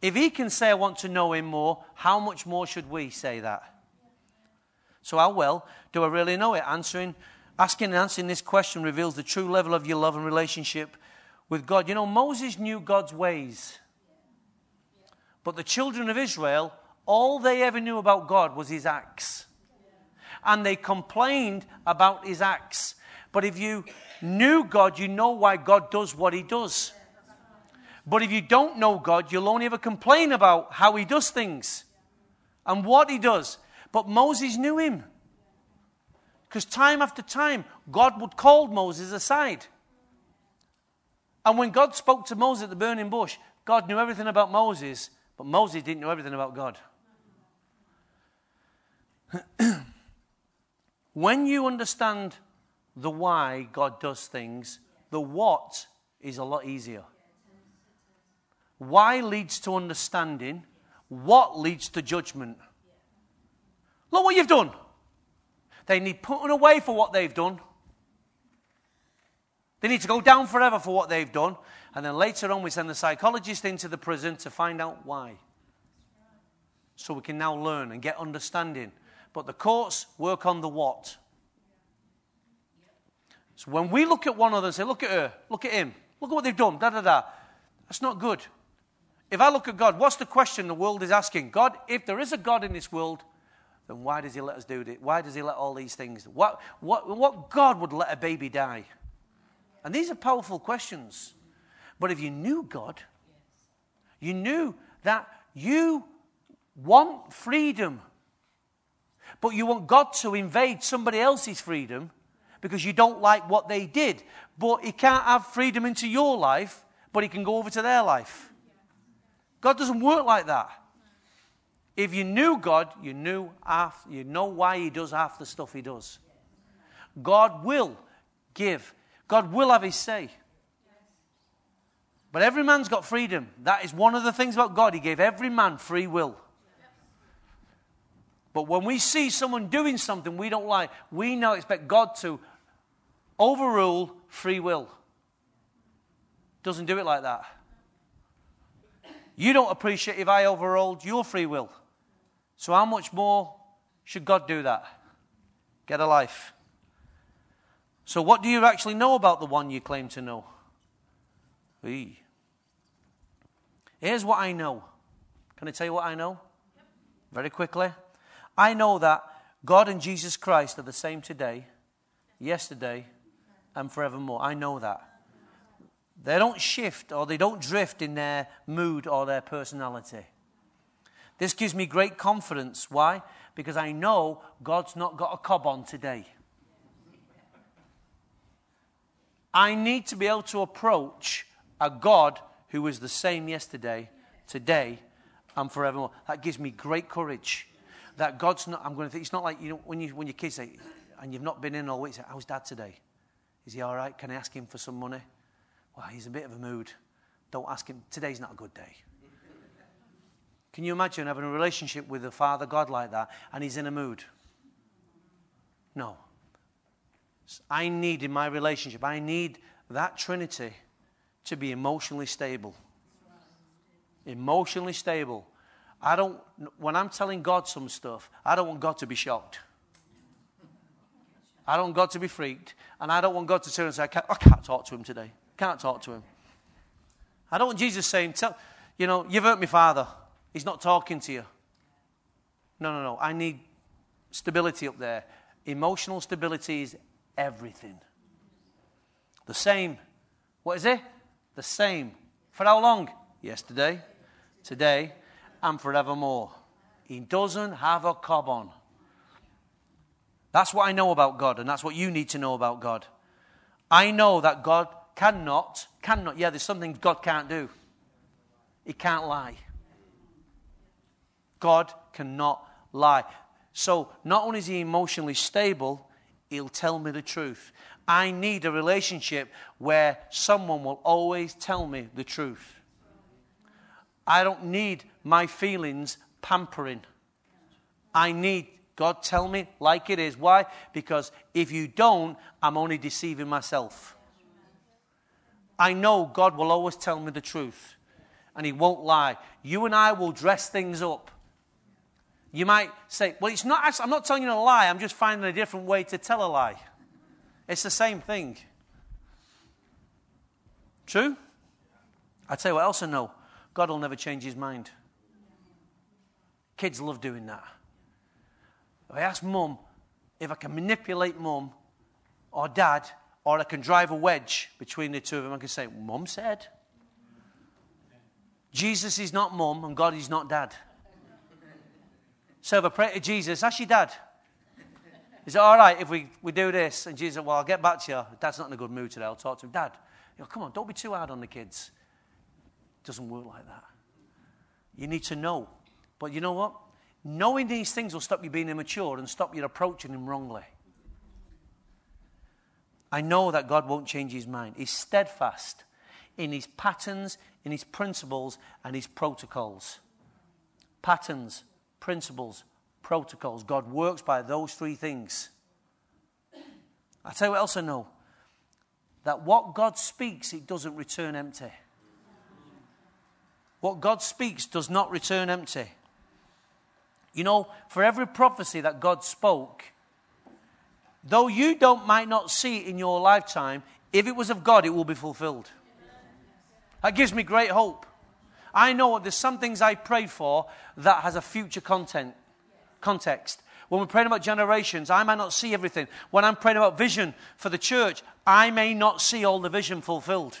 If he can say, I want to know him more, how much more should we say that? So, how well do I really know it? Answering, asking and answering this question reveals the true level of your love and relationship with God. You know, Moses knew God's ways. But the children of Israel, all they ever knew about God was his acts. And they complained about his acts. But if you knew God, you know why God does what he does. But if you don't know God, you'll only ever complain about how he does things and what he does. But Moses knew him. Because time after time, God would call Moses aside. And when God spoke to Moses at the burning bush, God knew everything about Moses, but Moses didn't know everything about God. [clears throat] when you understand the why God does things, the what is a lot easier. Why leads to understanding, what leads to judgment. Look what you've done. They need putting away for what they've done. They need to go down forever for what they've done. And then later on, we send the psychologist into the prison to find out why. So we can now learn and get understanding. But the courts work on the what. So when we look at one another and say, look at her, look at him, look at what they've done, da da da, that's not good. If I look at God, what's the question the world is asking? God, if there is a God in this world, then why does he let us do it? Why does he let all these things? What, what, what God would let a baby die? And these are powerful questions. But if you knew God, you knew that you want freedom, but you want God to invade somebody else's freedom because you don't like what they did. But He can't have freedom into your life, but He can go over to their life. God doesn't work like that. If you knew God, you knew half, you know why He does half the stuff He does. God will give. God will have His say. But every man's got freedom. That is one of the things about God. He gave every man free will. But when we see someone doing something we don't like, we now expect God to overrule free will. Doesn't do it like that. You don't appreciate if I overruled your free will. So, how much more should God do that? Get a life. So, what do you actually know about the one you claim to know? Eee. Here's what I know. Can I tell you what I know? Very quickly. I know that God and Jesus Christ are the same today, yesterday, and forevermore. I know that. They don't shift or they don't drift in their mood or their personality. This gives me great confidence. Why? Because I know God's not got a cob on today. I need to be able to approach a God who is the same yesterday, today, and forevermore. That gives me great courage. That God's not, I'm going to think, it's not like, you know, when, you, when your kids say, and you've not been in all week, say, how's dad today? Is he all right? Can I ask him for some money? Well, he's a bit of a mood. Don't ask him. Today's not a good day. Can you imagine having a relationship with a Father God like that and he's in a mood? No. I need in my relationship, I need that Trinity to be emotionally stable. Emotionally stable. I don't, when I'm telling God some stuff, I don't want God to be shocked. I don't want God to be freaked. And I don't want God to turn and say, I can't, I can't talk to him today. Can't talk to him. I don't want Jesus saying, tell, you know, you've hurt me, father. He's not talking to you. No, no, no. I need stability up there. Emotional stability is everything. The same. What is it? The same. For how long? Yesterday, today, and forevermore. He doesn't have a cob on. That's what I know about God, and that's what you need to know about God. I know that God cannot, cannot, yeah, there's something God can't do. He can't lie. God cannot lie. So not only is he emotionally stable, he'll tell me the truth. I need a relationship where someone will always tell me the truth. I don't need my feelings pampering. I need God tell me like it is. Why? Because if you don't, I'm only deceiving myself. I know God will always tell me the truth and He won't lie. You and I will dress things up. You might say, Well, it's not, I'm not telling you a lie, I'm just finding a different way to tell a lie. It's the same thing. True? I tell you what else I know God will never change His mind. Kids love doing that. If I ask mum if I can manipulate mum or dad, or I can drive a wedge between the two of them, I can say, Mum said. Jesus is not mum and God is not dad. So if I pray to Jesus, ask your dad. Is it all right if we, we do this? And Jesus said, Well, I'll get back to you. Dad's not in a good mood today. I'll talk to him. Dad, you know, come on, don't be too hard on the kids. Doesn't work like that. You need to know. But you know what? Knowing these things will stop you being immature and stop you approaching him wrongly. I know that God won't change his mind. He's steadfast in his patterns, in his principles, and his protocols. Patterns, principles, protocols. God works by those three things. I tell you what else I know that what God speaks, it doesn't return empty. What God speaks does not return empty. You know, for every prophecy that God spoke, though you don't might not see it in your lifetime, if it was of God, it will be fulfilled. That gives me great hope. I know there's some things I prayed for that has a future content, context. When we're praying about generations, I might not see everything. When I'm praying about vision for the church, I may not see all the vision fulfilled.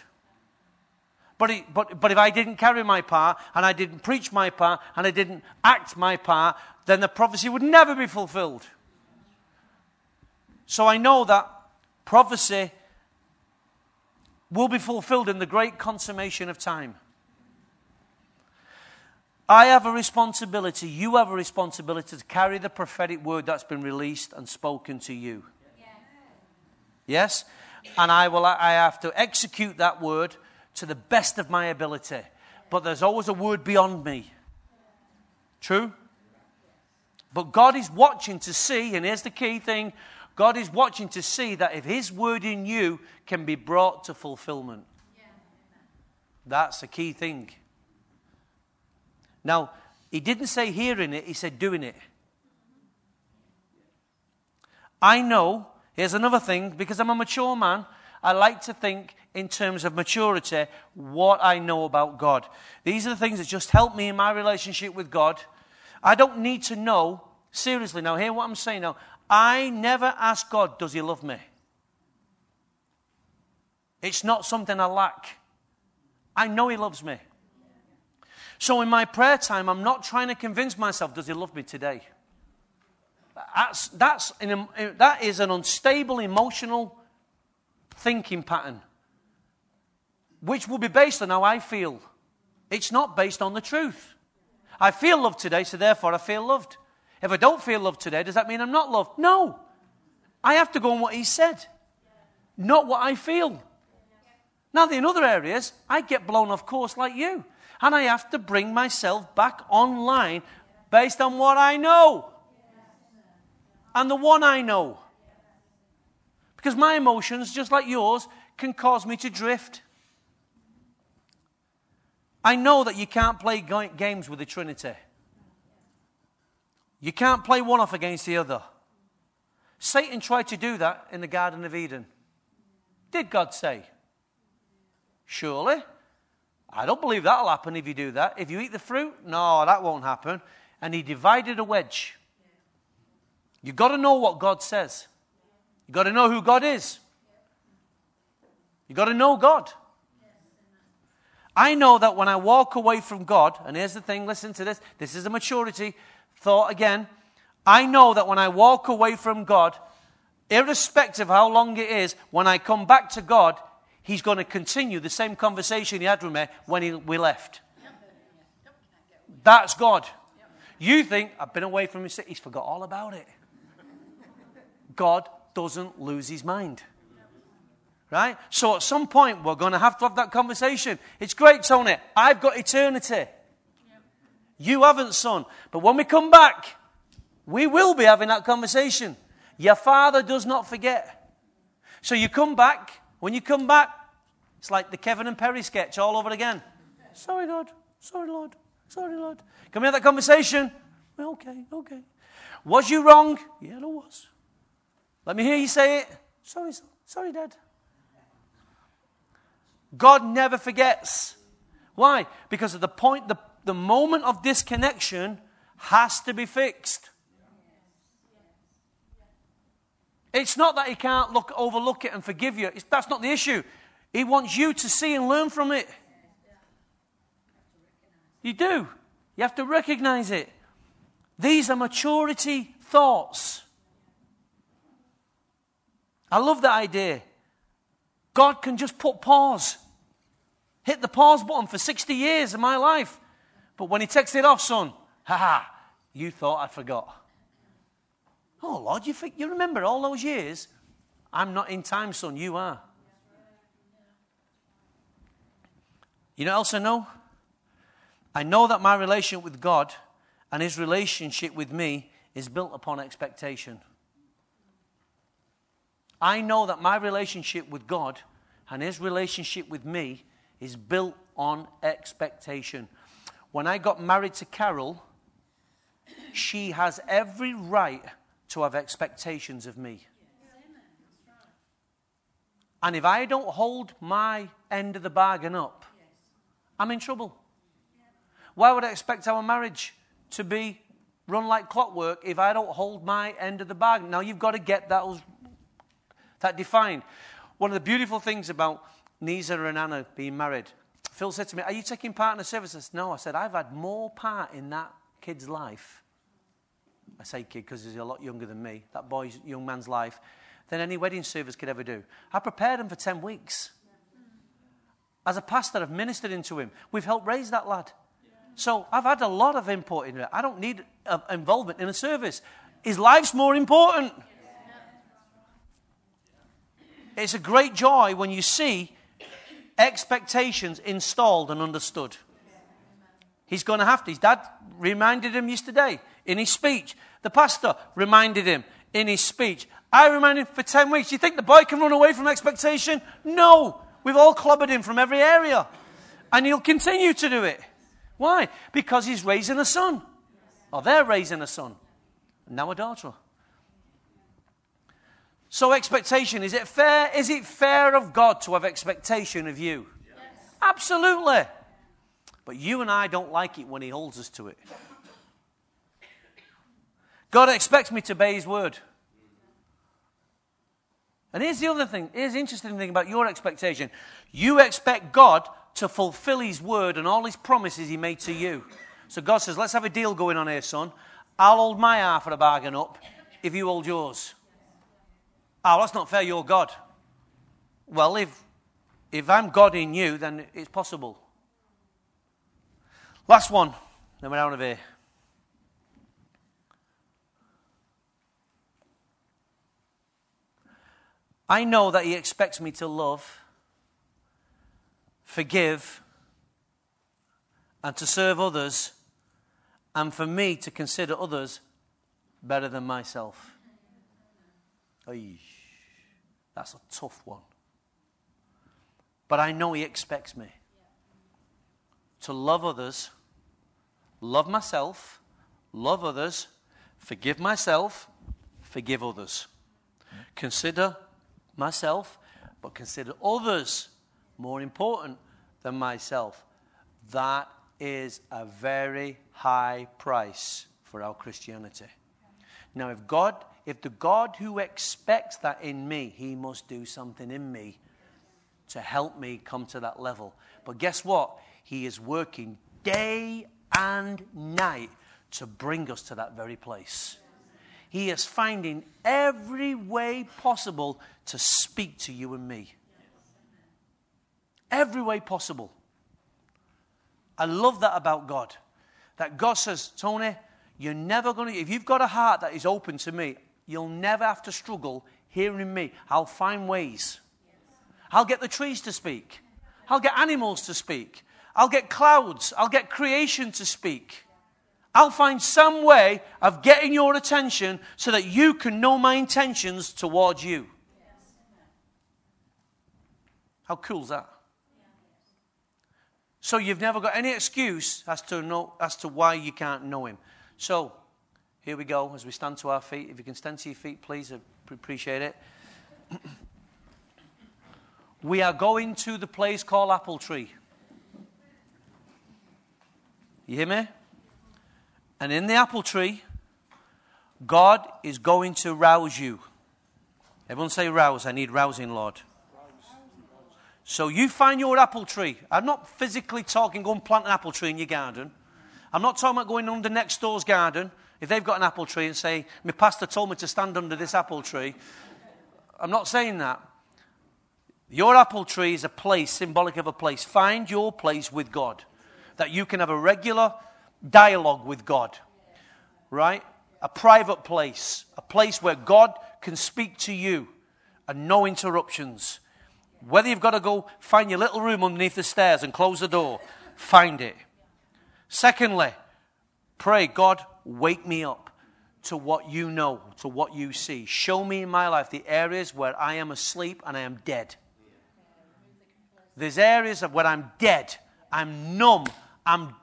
But, it, but, but if I didn't carry my part, and I didn't preach my part, and I didn't act my part, then the prophecy would never be fulfilled. So I know that prophecy will be fulfilled in the great consummation of time. I have a responsibility, you have a responsibility to carry the prophetic word that's been released and spoken to you. Yes? And I will I have to execute that word to the best of my ability. But there's always a word beyond me. True? But God is watching to see, and here's the key thing God is watching to see that if His word in you can be brought to fulfillment. That's the key thing. Now, He didn't say hearing it, He said doing it. I know, here's another thing, because I'm a mature man, I like to think in terms of maturity what I know about God. These are the things that just help me in my relationship with God. I don't need to know, seriously, now, hear what I'm saying now. I never ask God, does He love me? It's not something I lack. I know He loves me. So in my prayer time, I'm not trying to convince myself, does He love me today? That's, that's an, that is an unstable emotional thinking pattern, which will be based on how I feel. It's not based on the truth. I feel loved today, so therefore I feel loved. If I don't feel loved today, does that mean I'm not loved? No. I have to go on what he said, not what I feel. Now, in other areas, I get blown off course like you. And I have to bring myself back online based on what I know. And the one I know. Because my emotions, just like yours, can cause me to drift. I know that you can't play games with the Trinity. You can't play one off against the other. Satan tried to do that in the Garden of Eden. Did God say? Surely. I don't believe that'll happen if you do that. If you eat the fruit, no, that won't happen. And he divided a wedge. You've got to know what God says. You've got to know who God is. You've got to know God. I know that when I walk away from God, and here's the thing listen to this, this is a maturity thought again. I know that when I walk away from God, irrespective of how long it is, when I come back to God, He's going to continue the same conversation He had with me when he, we left. That's God. You think, I've been away from Him, He's forgot all about it. God doesn't lose His mind. Right? So at some point, we're going to have to have that conversation. It's great, Tony. I've got eternity. You haven't, son. But when we come back, we will be having that conversation. Your father does not forget. So you come back. When you come back, it's like the Kevin and Perry sketch all over again. Sorry, God. Sorry, Lord. Sorry, Lord. Can we have that conversation? Okay, okay. Was you wrong? Yeah, I was. Let me hear you say it. Sorry, son. Sorry, Dad. God never forgets. Why? Because at the point, the, the moment of disconnection has to be fixed. It's not that He can't look, overlook it and forgive you. It's, that's not the issue. He wants you to see and learn from it. You do. You have to recognize it. These are maturity thoughts. I love that idea. God can just put pause. Hit the pause button for 60 years of my life. But when he takes it off, son, ha ha, you thought I forgot. Oh, Lord, you, think, you remember all those years? I'm not in time, son, you are. You know else I know? I know that my relationship with God and his relationship with me is built upon expectation. I know that my relationship with God and his relationship with me is built on expectation. When I got married to Carol, she has every right to have expectations of me. And if I don't hold my end of the bargain up, I'm in trouble. Why would I expect our marriage to be run like clockwork if I don't hold my end of the bargain? Now, you've got to get that, that defined. One of the beautiful things about Nisa and Anna being married, Phil said to me, Are you taking part in the services? No, I said, I've had more part in that kid's life. I say kid because he's a lot younger than me, that boy's young man's life, than any wedding service could ever do. I prepared him for 10 weeks. As a pastor, I've ministered into him. We've helped raise that lad. So I've had a lot of input in it. I don't need uh, involvement in a service. His life's more important. It's a great joy when you see expectations installed and understood. He's going to have to. His dad reminded him yesterday in his speech. The pastor reminded him in his speech. I reminded him for 10 weeks. You think the boy can run away from expectation? No. We've all clobbered him from every area. And he'll continue to do it. Why? Because he's raising a son. Or they're raising a son. And now a daughter. So expectation, is it fair? Is it fair of God to have expectation of you? Yes. Absolutely. But you and I don't like it when he holds us to it. God expects me to obey his word. And here's the other thing. Here's the interesting thing about your expectation. You expect God to fulfill his word and all his promises he made to you. So God says, Let's have a deal going on here, son. I'll hold my half of the bargain up if you hold yours. Oh, that's not fair, you're God. Well, if, if I'm God in you, then it's possible. Last one, then we're out of here. I know that He expects me to love forgive, and to serve others, and for me to consider others better than myself. That's a tough one. But I know He expects me to love others, love myself, love others, forgive myself, forgive others. Consider myself, but consider others more important than myself. That is a very high price for our Christianity. Now, if God, if the God who expects that in me, he must do something in me to help me come to that level. But guess what? He is working day and night to bring us to that very place. He is finding every way possible to speak to you and me every way possible. I love that about God. That God says, Tony, you're never going to, if you've got a heart that is open to me, you'll never have to struggle hearing me. I'll find ways. I'll get the trees to speak. I'll get animals to speak. I'll get clouds. I'll get creation to speak. I'll find some way of getting your attention so that you can know my intentions towards you. How cool is that? So you've never got any excuse as to, know, as to why you can't know him. So here we go as we stand to our feet. If you can stand to your feet, please, I appreciate it. [clears throat] we are going to the place called Apple Tree. You hear me? And in the apple tree, God is going to rouse you. Everyone say rouse. I need rousing, Lord. So you find your apple tree. I'm not physically talking, go and plant an apple tree in your garden. I'm not talking about going under next door's garden. If they've got an apple tree and say, my pastor told me to stand under this apple tree. I'm not saying that. Your apple tree is a place, symbolic of a place. Find your place with God. That you can have a regular dialogue with God, right? A private place, a place where God can speak to you and no interruptions. Whether you've got to go find your little room underneath the stairs and close the door, find it. Secondly, pray, God, wake me up to what you know, to what you see. Show me in my life the areas where I am asleep and I am dead. There's areas of where I'm dead, I'm numb, I'm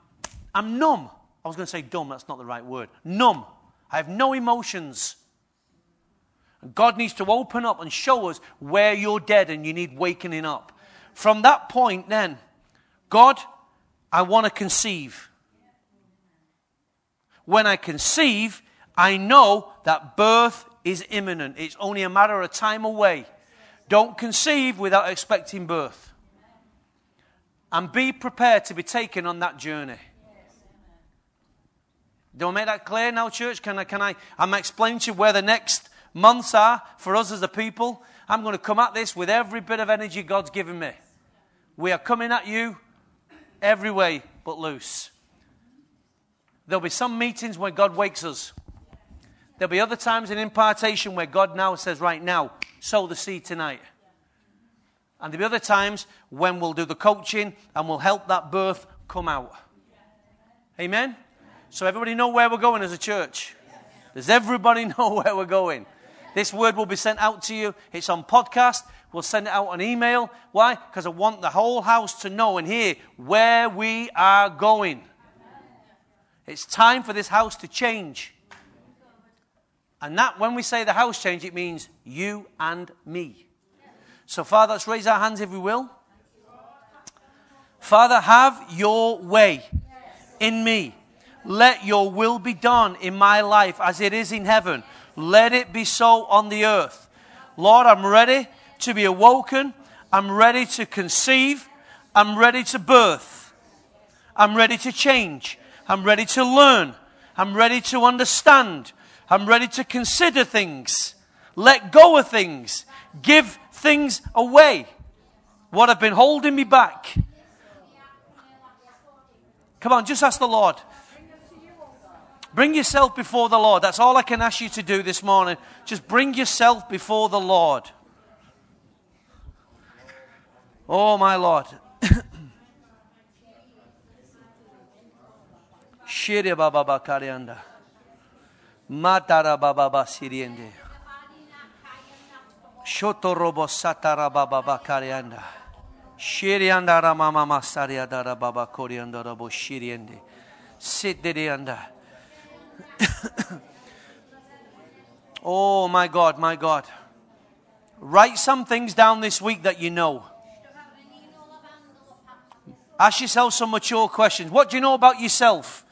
I'm numb. I was going to say dumb, that's not the right word. Numb. I have no emotions. God needs to open up and show us where you're dead and you need wakening up. From that point, then, God, I want to conceive. When I conceive, I know that birth is imminent. It's only a matter of time away. Don't conceive without expecting birth. And be prepared to be taken on that journey. Do I make that clear now, church? Can I, can I, I'm explaining to you where the next months are for us as a people. I'm going to come at this with every bit of energy God's given me. We are coming at you every way but loose. There'll be some meetings where God wakes us. There'll be other times in impartation where God now says, right now, sow the seed tonight. And there'll be other times when we'll do the coaching and we'll help that birth come out. Amen? So everybody know where we're going as a church? Does everybody [laughs] know where we're going? This word will be sent out to you. It's on podcast. We'll send it out on email. Why? Because I want the whole house to know and hear where we are going. It's time for this house to change. And that, when we say the house change, it means you and me. So, Father, let's raise our hands if we will. Father, have your way in me. Let your will be done in my life as it is in heaven. Let it be so on the earth. Lord, I'm ready to be awoken. I'm ready to conceive. I'm ready to birth. I'm ready to change. I'm ready to learn. I'm ready to understand. I'm ready to consider things. Let go of things. Give things away. What have been holding me back. Come on, just ask the Lord. Bring yourself before the Lord. That's all I can ask you to do this morning. Just bring yourself before the Lord. Oh, my Lord. Shiri baba bakarianda. Matara baba basiriende. Shoto robo satara baba bakarianda. Shiri andara mama masaria dara baba korianda robo shiriende. Sit anda. [coughs] oh, my God, my God. Write some things down this week that you know. Ask yourself some mature questions. What do you know about yourself?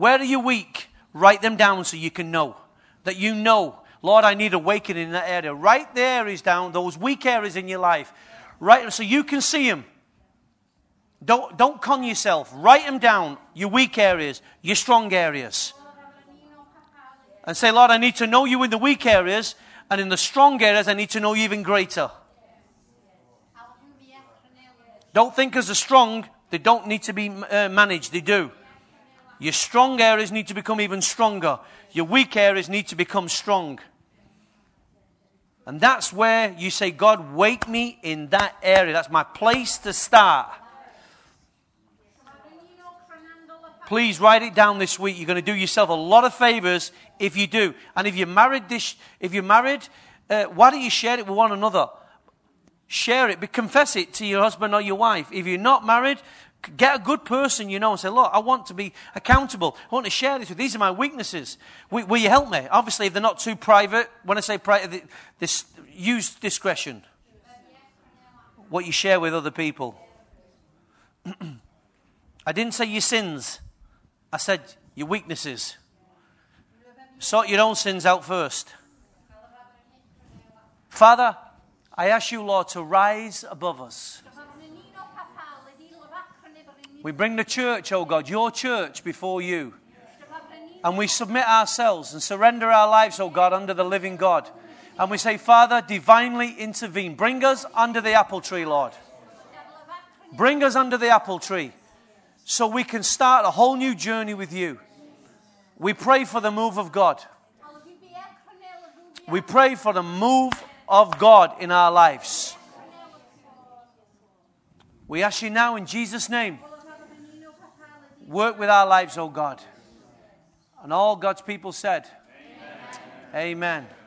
Where are you weak? Write them down so you can know. That you know, Lord, I need awakening in that area. Write the areas down, those weak areas in your life. Write them so you can see them. Don't, don't con yourself. Write them down, your weak areas, your strong areas and say, Lord, I need to know you in the weak areas, and in the strong areas, I need to know you even greater. Don't think as a strong, they don't need to be uh, managed, they do. Your strong areas need to become even stronger. Your weak areas need to become strong. And that's where you say, God, wake me in that area. That's my place to start. Please write it down this week. You're going to do yourself a lot of favors if you do. And if you're married, this, if you're married, uh, why don't you share it with one another? Share it, but confess it to your husband or your wife. If you're not married, get a good person you know and say, Look, I want to be accountable. I want to share this with you. These are my weaknesses. Will, will you help me? Obviously, if they're not too private, when I say private, this, use discretion. What you share with other people. [clears throat] I didn't say your sins. I said your weaknesses. Sort your own sins out first. Father, I ask you, Lord, to rise above us. We bring the church, oh God, your church before you. And we submit ourselves and surrender our lives, oh God, under the living God. And we say, Father, divinely intervene. Bring us under the apple tree, Lord. Bring us under the apple tree so we can start a whole new journey with you. We pray for the move of God. We pray for the move of God in our lives. We ask you now in Jesus' name, work with our lives, oh God. And all God's people said, Amen. Amen.